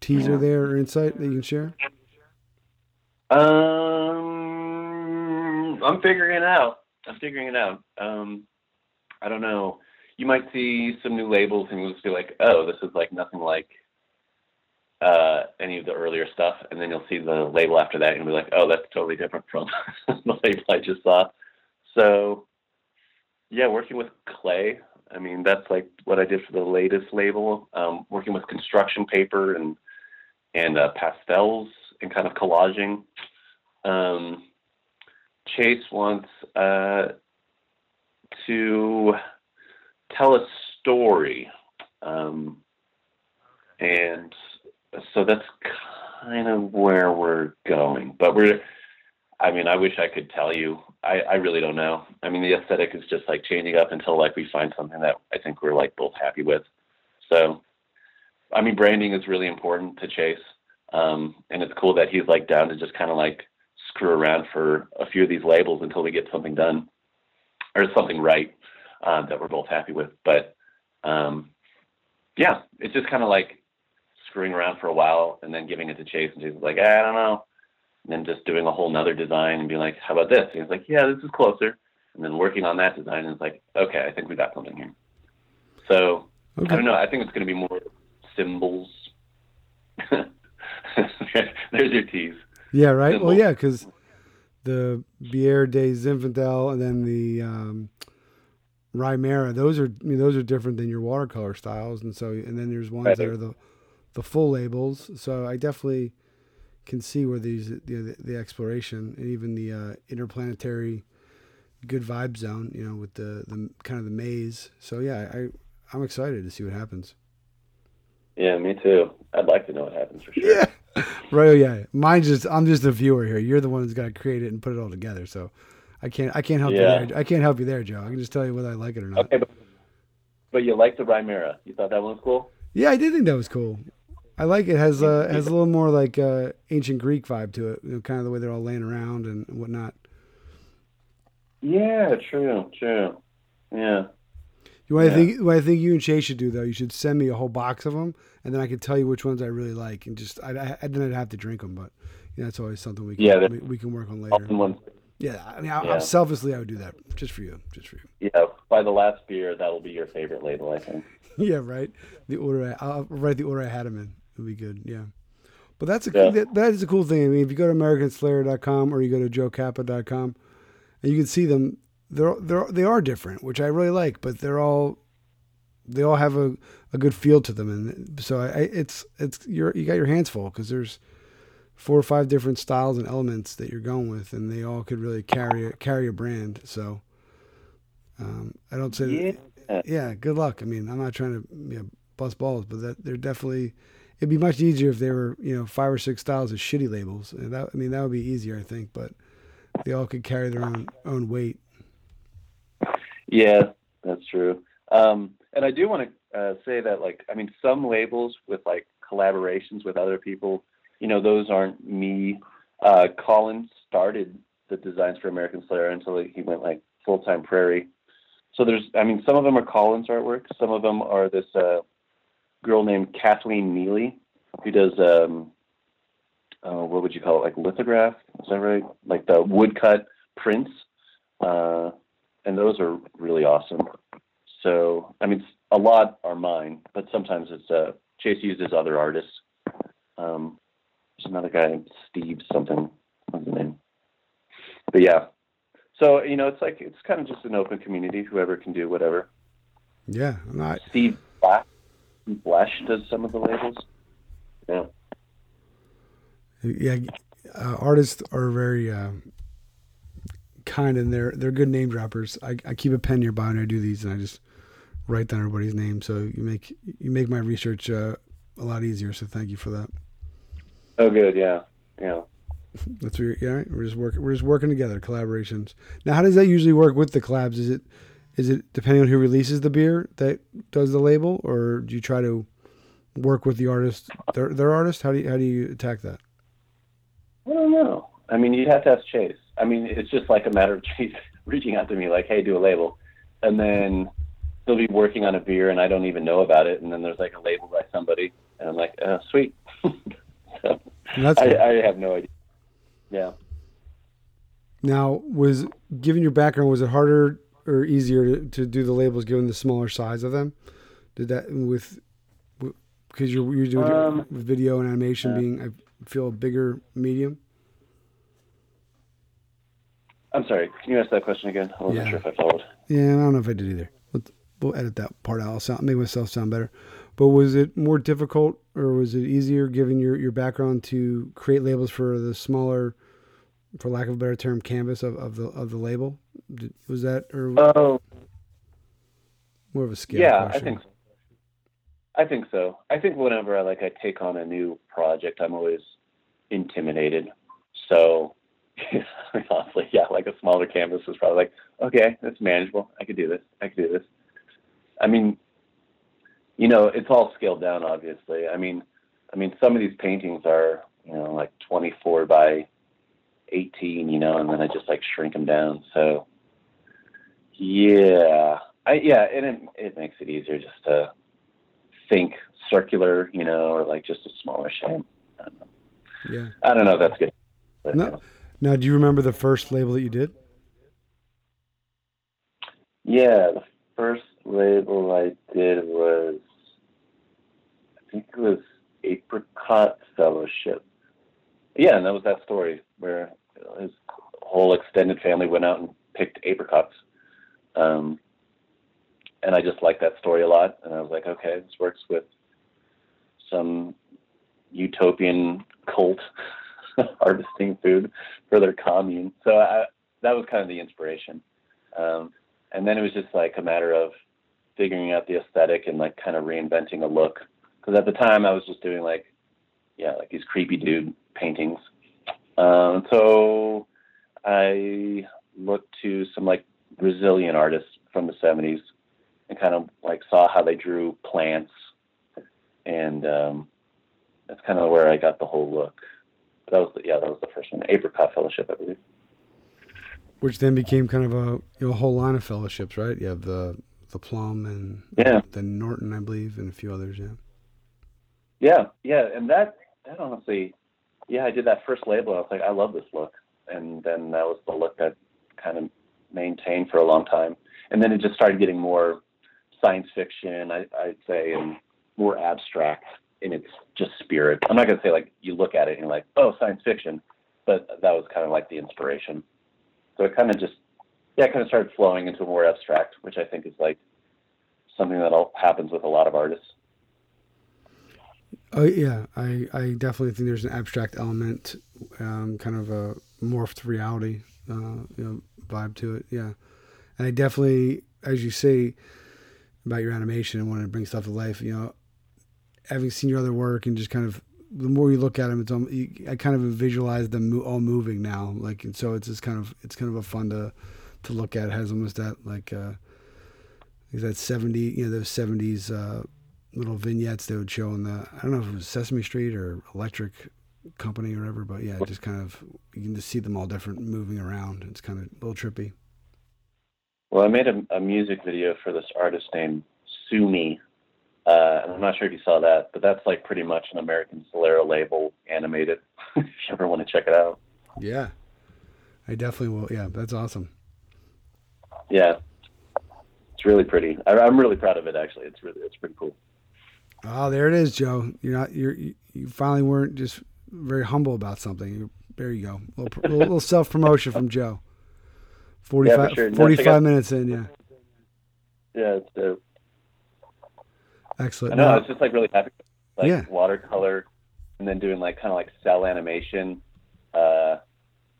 teaser there or insight that you can share? Um, I'm figuring it out. I'm figuring it out. Um, I don't know. You might see some new labels, and you'll just be like, "Oh, this is like nothing like uh, any of the earlier stuff." And then you'll see the label after that, and be like, "Oh, that's totally different from the label I just saw." So, yeah, working with clay. I mean, that's like what I did for the latest label. Um, working with construction paper and and uh, pastels and kind of collaging. Um, Chase wants uh, to tell a story, um, and so that's kind of where we're going. But we're, I mean, I wish I could tell you. I, I really don't know. I mean, the aesthetic is just like changing up until like we find something that I think we're like both happy with. So, I mean, branding is really important to Chase. Um, and it's cool that he's like down to just kind of like screw around for a few of these labels until we get something done or something right uh, that we're both happy with. But um, yeah, it's just kind of like screwing around for a while and then giving it to Chase, and Chase was like, "Eh, I don't know, and then just doing a whole nother design and being like, how about this? And he's like, yeah, this is closer, and then working on that design, and it's like, okay, I think we got something here. So Okay. I don't know. I think it's going to be more symbols. There's your tease. Yeah, right. Well, yeah, because the Bière des Zinfandel and then the um, Rymera, those are I mean, those are different than your watercolor styles, and so and then there's ones Right. that are the the full labels. So I definitely can see where these you know, the, the exploration and even the uh, interplanetary good vibe zone, you know, with the the kind of the maze. So yeah, I I'm excited to see what happens. Yeah, me too. I'd like to know what happens for sure. Yeah. Right. oh, Yeah. Mine just I'm just a viewer here. You're the one who's got to create it and put it all together. So I can't I can't help Yeah. you there. I can't help you there, Joe. I can just tell you whether I like it or not. Okay, but, but you like the Rymera. You thought that one was cool? Yeah, I did think that was cool. I like it. Has uh has a little more like uh ancient Greek vibe to it. You know, kind of the way they're all laying around and whatnot. Yeah, true, true. Yeah. You what I Yeah. think what I think you and Shay should do though. You should send me a whole box of them, and then I can tell you which ones I really like, and just I, I, I then I'd have to drink them, but you know, that's always something we can Yeah, we, we can work on later. Yeah, I mean, I, Yeah. I'm selfishly I would do that just for you, just for you. Yeah, by the last beer, that'll be your favorite label, I think. yeah, right. The order I, I'll write the order I had them in. It'll be good. Yeah. But that's a Yeah. that, that is a cool thing. I mean, if you go to americansolera.com or you go to joecappa.com and you can see them, they're they're they are different, which I really like. But they're all they all have a, a good feel to them, and so I, I it's it's you're you got your hands full because there's four or five different styles and elements that you're going with, and they all could really carry a, carry a brand. So um, I don't say Yeah. yeah, good luck. I mean, I'm not trying to you know, bust balls, but that they're definitely. It'd be much easier if they were, you know, five or six styles of shitty labels. And that, I mean, that would be easier, I think. But they all could carry their own own weight. Yeah, that's true. Um, and I do want to uh, say that, like, I mean, some labels with like collaborations with other people, you know, those aren't me. Uh, Colin started the designs for American Solera until he went like full time Prairie. So there's, I mean, some of them are Colin's artwork. Some of them are this uh, girl named Kathleen Neely who does um, uh, what would you call it, like lithograph? Is that right? Like the woodcut prints, uh, and those are really awesome. So, I mean, a lot are mine, but sometimes it's uh, Chase uses other artists. Um, there's another guy named Steve something. What's his name? But yeah, so you know, it's like it's kind of just an open community. Whoever can do whatever. Yeah, not Steve Flash, Flash does some of the labels. Yeah. Yeah, uh, artists are very uh, kind and they're they're good name droppers. I, I keep a pen nearby when I do these, and I just write down everybody's name. So you make you make my research uh, a lot easier. So thank you for that. Oh, good. Yeah, yeah. That's what yeah. We're just working. We're just working together. Collaborations. Now, how does that usually work with the collabs? Is it is it depending on who releases the beer that does the label, or do you try to work with the artist, their their artist? How do you how do you attack that? I don't know. I mean, you'd have to ask Chase. I mean, it's just like a matter of Chase reaching out to me, like, "Hey, do a label," and then they'll be working on a beer, and I don't even know about it, and then there's like a label by somebody, and I'm like, uh, "Sweet." so That's I. I have no idea. Yeah. Now, was given your background, was it harder or easier to, to do the labels given the smaller size of them? Did that with because you're you're doing Um, video and animation yeah. being I feel a bigger medium. I'm sorry. Can you ask that question again? I wasn't Yeah. sure if I followed. Yeah, I don't know if I did either. Let's, we'll edit that part out. I'll sound make myself sound better. But was it more difficult or was it easier given your, your background to create labels for the smaller, for lack of a better term, canvas of, of the of the label? Did, was that or Oh, more of a scale? yeah, I think. So. I think so. I think whenever I like I take on a new project, I'm always intimidated. So, honestly, yeah, like a smaller canvas is probably like, okay, that's manageable. I could do this. I could do this. I mean, you know, it's all scaled down, obviously. I mean, I mean, some of these paintings are, you know, like 24 by 18, you know, and then I just like shrink them down. So, yeah, I yeah, and it it makes it easier just to think circular, you know, or like just a smaller shape. I don't know, Yeah. I don't know if that's good. But, No. you know. Now, do you remember the first label that you did? Yeah, the first label I did was, I think it was Apricot Fellowship. Yeah, and that was that story where his whole extended family went out and picked apricots. Um, and I just liked that story a lot. And I was like, okay, this works with some utopian cult harvesting food for their commune. So I, that was kind of the inspiration. Um, and then it was just like a matter of figuring out the aesthetic and like kind of reinventing a look. Because at the time I was just doing like, yeah, like these creepy dude paintings. Um, so I looked to some like Brazilian artists from the 70s and kind of like saw how they drew plants. And um, that's kind of where I got the whole look. That was the, yeah, that was the first one. Apricot Fellowship, I believe. Which then became kind of a you know, a whole line of fellowships, right? You have the the Plum and Yeah. the Norton, I believe, and a few others. Yeah. Yeah, yeah, and that that honestly, yeah, I did that first label. I was like, I love this look, and then that was the look that kind of maintained for a long time. And then it just started getting more science fiction, I, I'd say, and more abstract in its just spirit. I'm not gonna say like you look at it and you're like, oh, science fiction, but that was kind of like the inspiration. So it kind of just, yeah, it kind of started flowing into more abstract, which I think is like something that all happens with a lot of artists. Oh yeah, I, I definitely think there's an abstract element, um, kind of a morphed reality, uh, you know, vibe to it. Yeah, and I definitely, as you say about your animation and wanting to bring stuff to life, you know, having seen your other work and just kind of the more you look at them, it's you, I kind of visualize them all moving now, like and so it's just kind of it's kind of a fun to to look at. It has almost that like uh, that seventy? You know, those seventies uh, little vignettes they would show in the. I don't know if it was Sesame Street or Electric Company or whatever, but yeah, just kind of you can just see them all different moving around. It's kind of a little trippy. Well, I made a, a music video for this artist named Sumi. Uh, and I'm not sure if you saw that, but that's like pretty much an American Solera label animated. if you ever want to check it out. Yeah, I definitely will. Yeah, that's awesome. Yeah, it's really pretty. I, I'm really proud of it. Actually, it's really it's pretty cool. Oh, there it is, Joe. You're not you're you finally weren't just very humble about something. There you go. A little, little, little self promotion from Joe. 45, Yeah, sure. 45 check minutes in, yeah. Yeah, it's dope. Excellent. I know. No, I was just like really happy. Like Yeah. watercolor, and then doing like kind of like cell animation. Uh,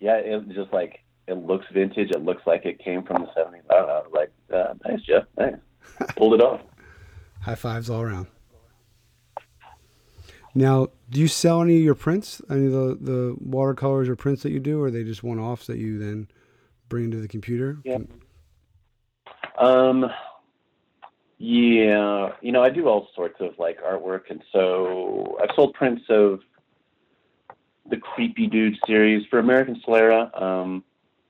yeah, it just like it looks vintage. It looks like it came from the '70s. I don't know. Like, uh, nice, Jeff. Nice. Pulled it off. high fives all around. Now, do you sell any of your prints? Any of the, the watercolors or prints that you do, or are they just one offs that you then bring into the computer? Yeah. Um, yeah, you know, I do all sorts of like artwork, and so I've sold prints of the Creepy Dude series for American Solera. Um,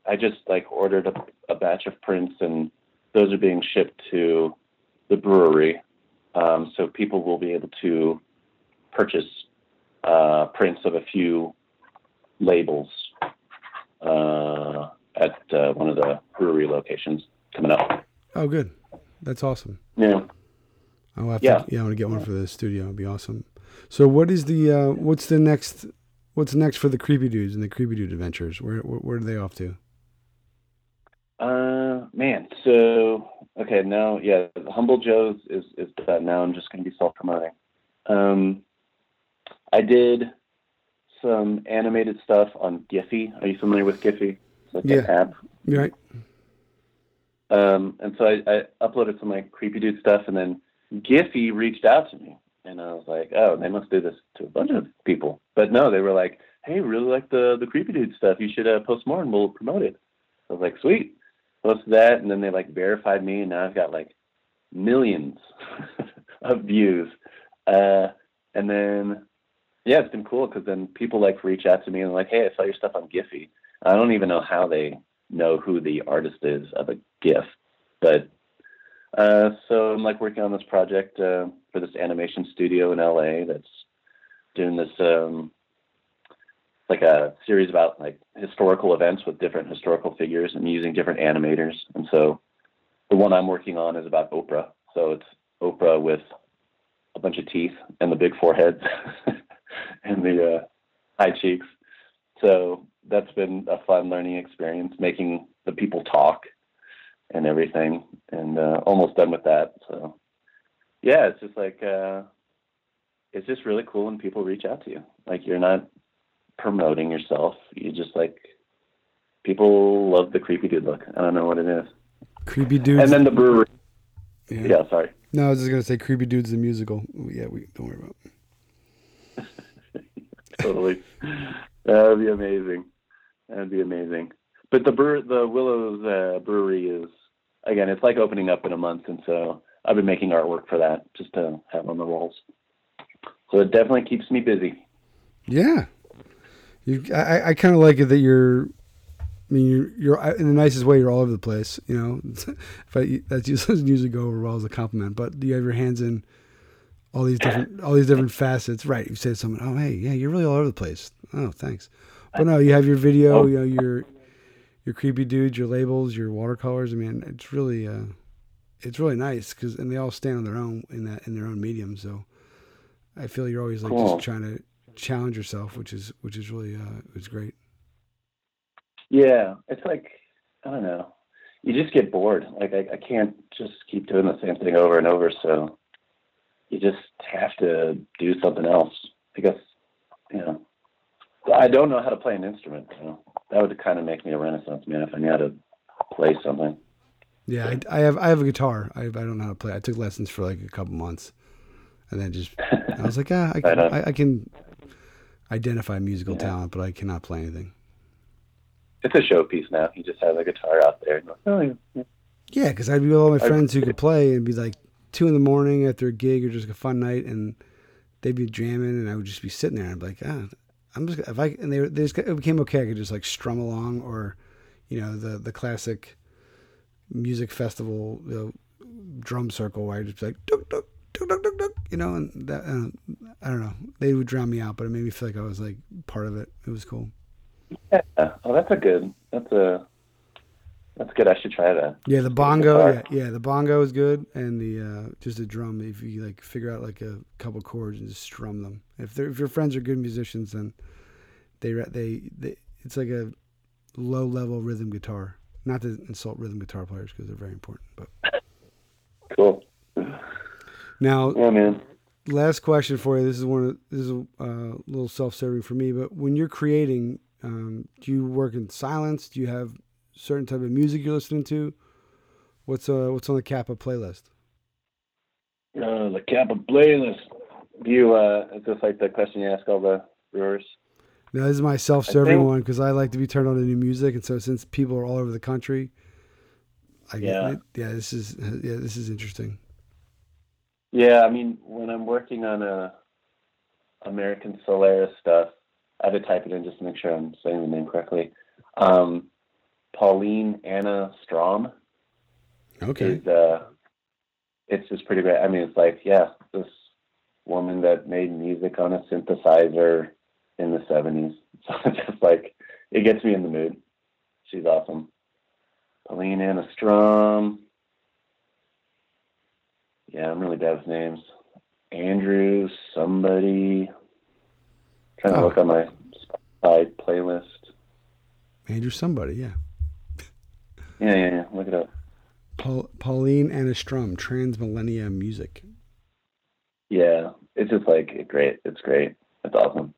I just like ordered a, a batch of prints, and those are being shipped to the brewery, um, so people will be able to purchase uh, prints of a few labels uh, at uh, one of the brewery locations coming up. Oh, good. That's awesome. Yeah. I'll have Yeah. to, yeah, I want to get one for the studio. It'd be awesome. So, what is the uh, what's the next what's next for the creepy dudes and the creepy dude adventures? Where where, where are they off to? Uh, man. So okay, now yeah, Humble Joe's is is done. Now I'm just going to be self promoting. Um, I did some animated stuff on Giphy. Are you familiar with Giphy? It's like Yeah. an app. Right? Um, and so I, I uploaded some like creepy dude stuff, and then Giphy reached out to me, and I was like, oh, they must do this to a bunch of people. But no, they were like, hey, we really like the the creepy dude stuff. You should uh, post more, and we'll promote it. I was like, sweet, posted that, and then they like verified me, and now I've got like millions of views. Uh, and then yeah, it's been cool because then people like reach out to me and like, hey, I saw your stuff on Giphy. I don't even know how they know who the artist is of a GIF, but uh, so I'm like working on this project uh, for this animation studio in LA that's doing this um, like a series about like historical events with different historical figures and using different animators. And so the one I'm working on is about Oprah. So it's Oprah with a bunch of teeth and the big forehead and the uh, high cheeks. So that's been a fun learning experience, making the people talk and everything, and uh, almost done with that. So yeah, it's just like uh, it's just really cool when people reach out to you. Like you're not promoting yourself. You just like people love the creepy dude look. I don't know what it is. Creepy dude. And then the brewery. yeah. Yeah, sorry. No, I was just gonna say creepy dudes the musical. Yeah, we don't worry about. It. Totally. That'd be amazing. That'd be amazing. But the the Willows uh, Brewery is again, it's like opening up in a month, and so I've been making artwork for that just to have on the walls. So it definitely keeps me busy. Yeah, you. I, I kind of like it that you're. I mean, you're, you're in the nicest way. You're all over the place. You know, I, that's usually doesn't usually go over well as a compliment, but you have your hands in all these different all these different facets. Right? You say to someone, "Oh, hey, yeah, you're really all over the place." Oh, thanks. But no, you have your video. Oh. You know, your your creepy dudes, your labels, your watercolors. I mean, it's really uh, it's really nice because and they all stand on their own in that in their own medium. So I feel you're always like Cool. just trying to challenge yourself, which is which is really uh, it's great. Yeah, it's like I don't know. You just get bored. Like I, I can't just keep doing the same thing over and over. So you just have to do something else. I guess you know. I don't know how to play an instrument. You know? That would kind of make me a Renaissance man if I knew how to play something. Yeah, I, I have I have a guitar. I I don't know how to play. I took lessons for like a couple months, and then just I was like, ah, I can. I, I can identify musical Yeah. talent, but I cannot play anything. It's a showpiece now. You just have a guitar out there. And, oh, yeah, yeah. Yeah, because I'd be with all my friends who could play and be like two in the morning after a gig or just a fun night, and they'd be jamming, and I would just be sitting there and I'd be like, ah, I'm just if I and they, they just, it became okay. I could just like strum along or, you know, the the classic music festival you know, drum circle where I just be like duk, duk, duk, duk, duk, duk, you know, and that I don't know. They would drown me out, but it made me feel like I was like part of it. It was cool. Yeah. Oh, that's a good. That's a. That's good. I should try that. Yeah, the bongo. Yeah, yeah, the bongo is good, and the uh, just the drum. If you like figure out like a couple chords and just strum them. If they're if your friends are good musicians, then they they they it's like a low level rhythm guitar. Not to insult rhythm guitar players because they're very important, but cool. Now, yeah, man. Last question for you. This is one. Of, this is a uh, little self-serving for me, but when you're creating, um, do you work in silence? Do you have certain type of music you're listening to? What's uh what's on the Cappa playlist? Uh, the Cappa playlist. Do you uh, is this like the question you ask all the brewers? No, this is my self-serving one because I like to be turned on to new music, and so since people are all over the country, I yeah, it. yeah, this is yeah, this is interesting. Yeah, I mean, when I'm working on a American Solera's stuff, I had to type it in just to make sure I'm saying the name correctly. Um, Pauline Anna Strom. Okay. Is, uh, it's just pretty great. I mean, it's like, yeah, this woman that made music on a synthesizer in the 70s. So it's just like, it gets me in the mood. She's awesome. Pauline Anna Strom. Yeah, I'm really bad with names. Andrew, somebody. trying to oh. look on my Spotify playlist. Andrew, somebody, yeah. Yeah, yeah, yeah. Look it up. Paul, Pauline Anna Strom, Transmillennia Music. Yeah, it's just like great. It's great. It's awesome.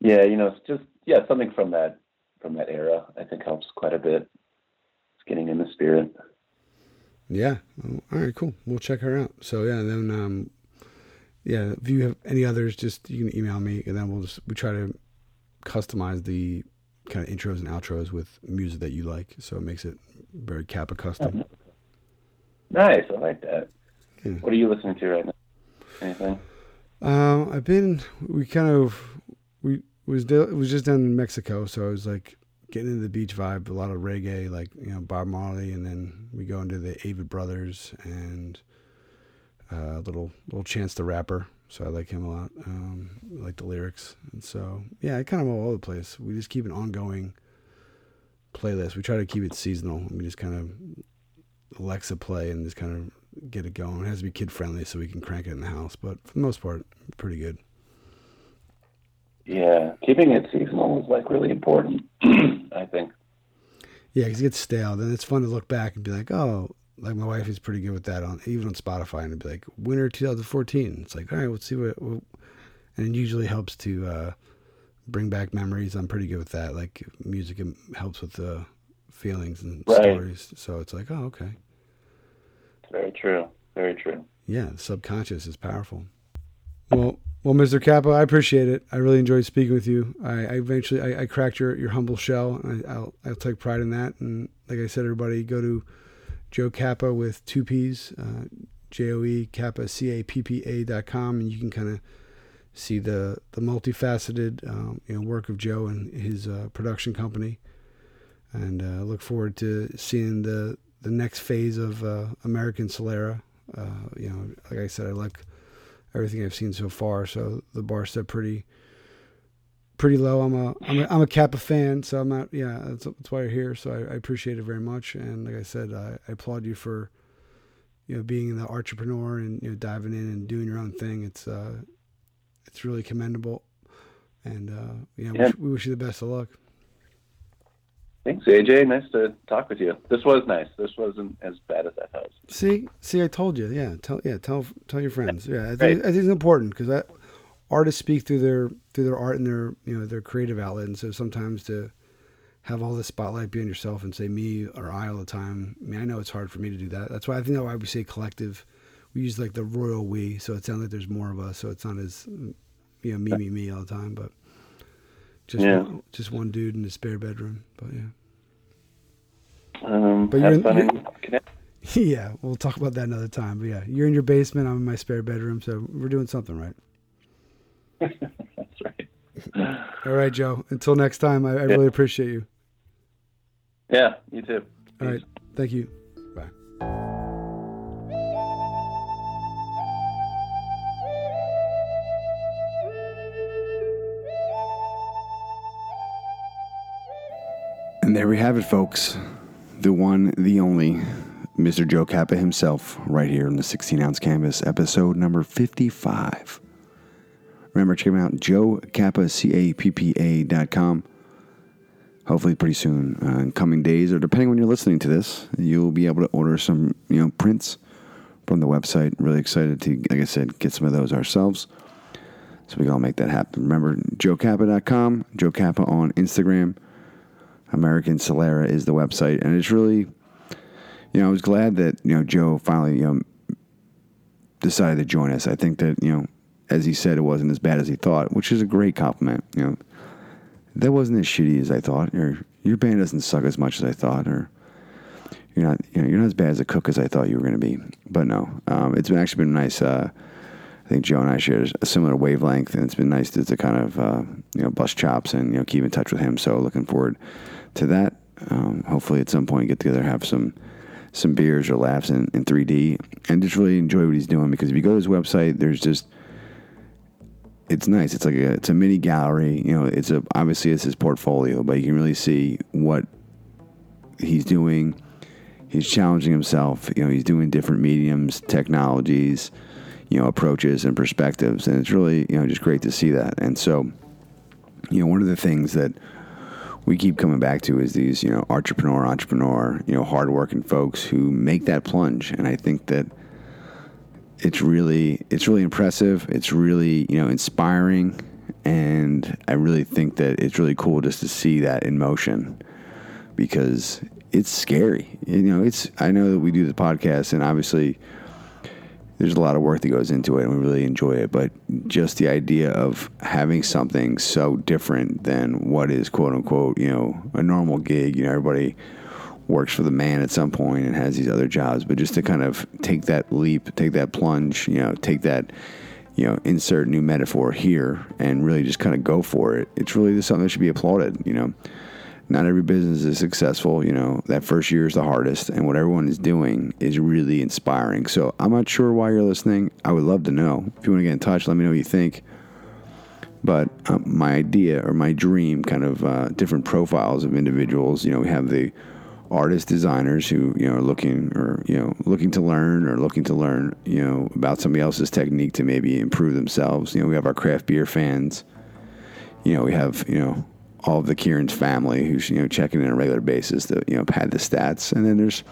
Yeah, you know, it's just yeah, something from that from that era. I think helps quite a bit. It's getting in the spirit. Yeah. all right. Cool. We'll check her out. So yeah, then um, yeah, if you have any others, just you can email me, and then we'll just we try to customize the kind of intros and outros with music that you like, so it makes it very Cappa custom. Nice, I like that. Yeah. What are you listening to right now? Anything? Um, I've been. We kind of we was it was just down in Mexico, so I was like getting into the beach vibe, a lot of reggae, like you know Bob Marley, and then we go into the Avett Brothers and uh, little little Chance the Rapper. So I like him a lot. Um, I like the lyrics, and so yeah, I kind of all over the place. We just keep an ongoing playlist. We try to keep it seasonal. We just kind of Alexa play and just kind of get it going. It has to be kid friendly so we can crank it in the house, but for the most part, pretty good. Yeah, keeping it seasonal is like really important. I think. Yeah, because it gets stale. Then it's fun to look back and be like, oh, like my wife is pretty good with that on even on Spotify, and it'd be like winter 2014. It's like, all right, let's see what, what and it usually helps to uh, bring back memories. I'm pretty good with that. Like music helps with the feelings and right. stories. So it's like, oh, okay. Very true. Very true. Yeah, the subconscious is powerful. Well, well, Mr. Cappa, I appreciate it. I really enjoyed speaking with you. I, I eventually I, I, cracked your, your humble shell. I, will I'll take pride in that. And like I said, everybody go to Joe Cappa with two P's, uh, J O E Cappa C A P P A dot com, and you can kind of see the the multifaceted um, you know work of Joe and his uh, production company. And uh, look forward to seeing the the next phase of uh, American Solera. Uh, you know, like I said, I like everything I've seen so far. So the bar set pretty pretty low. I'm a I'm a, I'm a Cappa fan, so I'm not. Yeah, that's, that's why you're here. So I, I, appreciate it very much. And like I said, I, I, applaud you for you know being the entrepreneur and you know diving in and doing your own thing. It's uh it's really commendable. And uh, yeah, yeah. We, we wish you the best of luck. Thanks, AJ. Nice to talk with you. This was nice. This wasn't as bad as I thought. See, see, I told you. Yeah, tell, yeah, tell, tell your friends. Yeah, I think, right. I think it's important because artists speak through their through their art and their you know their creative outlet, and so sometimes to have all the spotlight be on yourself and say me or I all the time. I mean, I know it's hard for me to do that. That's why I think that's why we say collective. We use like the royal we, so it sounds like there's more of us, so it's not as you know me me me all the time, but just yeah. one, just one dude in a spare bedroom. But yeah. Um, But you're- fun you're- yeah, we'll talk about that another time. But yeah, you're in your basement. I'm in my spare bedroom, so we're doing something right. That's right. All right, Joe. Until next time, I, I really appreciate you. Yeah, you too. All right, thank you. Bye. And there we have it, folks. The one, the only, Mr. Joe Cappa himself, right here in the 16 ounce canvas, episode number 55. Remember, check him out, Joe Cappa, C A P P A dot com. Hopefully, pretty soon, uh, in coming days, or depending when you're listening to this, you'll be able to order some, you know, prints from the website. Really excited to, like I said, get some of those ourselves. So we can all make that happen. Remember, joecappa.com, Joe Cappa on Instagram. American Solera is the website, and it's really, you know, I was glad that you know Joe finally you know decided to join us. I think that you know, as he said, it wasn't as bad as he thought, which is a great compliment. You know, that wasn't as shitty as I thought, or your band doesn't suck as much as I thought, or you're not, you know, you're not as bad as a cook as I thought you were going to be. But no, um, it's been actually been nice. Uh, I think Joe and I share a similar wavelength, and it's been nice to, to kind of uh, you know bust chops and you know keep in touch with him. So looking forward to that. Um, hopefully, at some point, get together, have some some beers or laughs in, in 3D, and just really enjoy what he's doing. Because if you go to his website, there's just it's nice. It's like a it's a mini gallery. You know, it's a obviously it's his portfolio, but you can really see what he's doing. He's challenging himself. You know, he's doing different mediums, technologies, you know, approaches and perspectives, and it's really you know just great to see that. And so, you know, one of the things that we keep coming back to is these you know entrepreneur, entrepreneur, you know, hardworking folks who make that plunge, and I think that it's really it's really impressive. It's really you know inspiring, and I really think that it's really cool just to see that in motion because it's scary. You know, it's I know that we do the podcast, and obviously there's a lot of work that goes into it, and we really enjoy it. But just the idea of having something so different than what is quote unquote you know a normal gig. You know, everybody works for the man at some point and has these other jobs, but just to kind of take that leap, take that plunge, you know, take that, you know, insert new metaphor here and really just kind of go for it. It's really just something that should be applauded, you know. Not every business is successful, you know. That first year is the hardest, and what everyone is doing is really inspiring. So I'm not sure why you're listening. I would love to know. If you want to get in touch, let me know what you think. But um, my idea or my dream, kind of uh, different profiles of individuals. You know, we have the artist designers who you know are looking or you know looking to learn or looking to learn you know about somebody else's technique to maybe improve themselves. You know, we have our craft beer fans. You know, we have you know all of the Kieran's family who's you know checking in on a regular basis to you know pad the stats, and then there's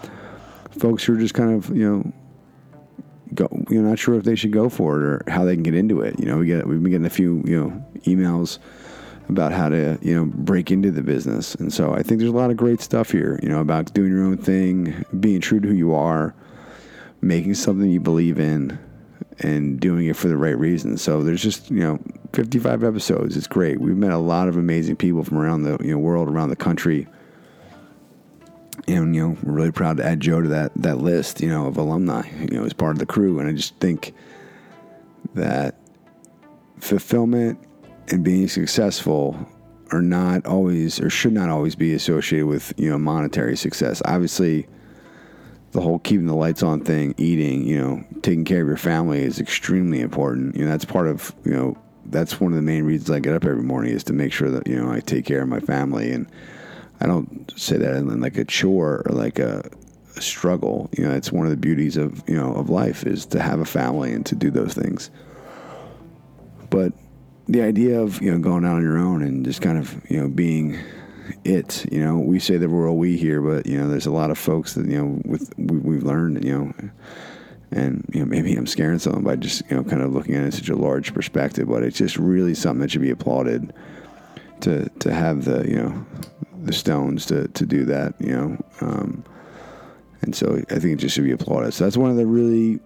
folks who are just kind of you know go you know not sure if they should go for it or how they can get into it. You know, we get we've been getting a few you know emails about how to you know break into the business, and so I think there's a lot of great stuff here. You know, about doing your own thing, being true to who you are, making something you believe in, and doing it for the right reasons. So there's just you know 55 episodes. It's great. We've met a lot of amazing people from around the you know world, around the country. And you know, we're really proud to add Joe to that that list, you know, of alumni, you know, as part of the crew. And I just think that fulfillment and being successful are not always or should not always be associated with you know monetary success. Obviously, the whole keeping the lights on thing, eating, you know, taking care of your family is extremely important. You know, that's part of you know that's one of the main reasons I get up every morning is to make sure that you know I take care of my family and I don't say that in like a chore or like a, a struggle. You know, it's one of the beauties of you know of life is to have a family and to do those things. But the idea of you know going out on your own and just kind of you know being it you know? We say we're all we here but you know there's a lot of folks that you know with we, we've learned you know and you know maybe i'm scaring someone by just you know kind of looking at it in such a large perspective but it's just really something that should be applauded to to have the you know the stones to to do that you know? Um, and so i think it just should be applauded. So that's one of the really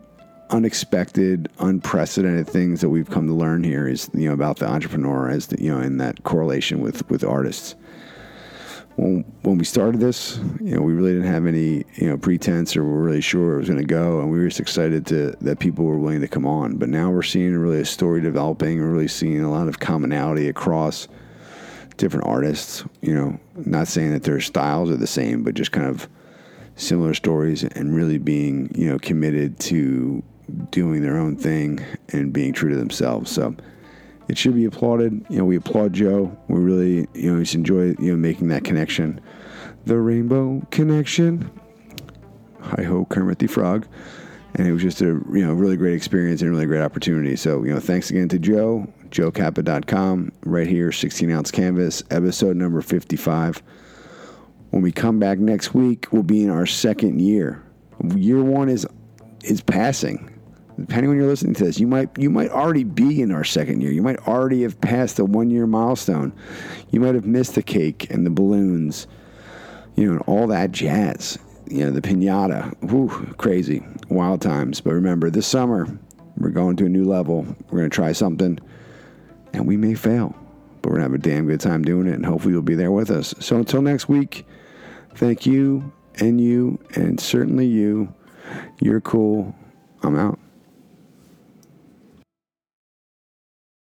unexpected, unprecedented things that we've come to learn here is you know about the entrepreneur as the, you know in that correlation with with artists. when when we started this, you know, we really didn't have any you know pretense or we were really sure it was going to go, and we were just excited to that people were willing to come on. But now we're seeing really a story developing. We're really seeing a lot of commonality across different artists. You know, not saying that their styles are the same, but just kind of similar stories and really being you know committed to doing their own thing and being true to themselves. So it should be applauded. You know, we applaud Joe. We really, you know, just enjoy, you know, making that connection. The Rainbow Connection. Hi ho, Kermit the Frog. And it was just a, you know, really great experience and really great opportunity. So, you know, thanks again to Joe, joecappa.com, right here, 16 ounce canvas, episode number 55. When we come back next week, we'll be in our second year. Year one is is passing depending on when you're listening to this, you might you might already be in our second year. You might already have passed the one year milestone. You might have missed the cake and the balloons, you know, and all that jazz. You know, the pinata. Whew, crazy, wild times. But remember, this summer we're going to a new level. We're going to try something, and we may fail, but we're going to have a damn good time doing it. And hopefully, you'll be there with us. So until next week, thank you and you and certainly you. You're cool. I'm out.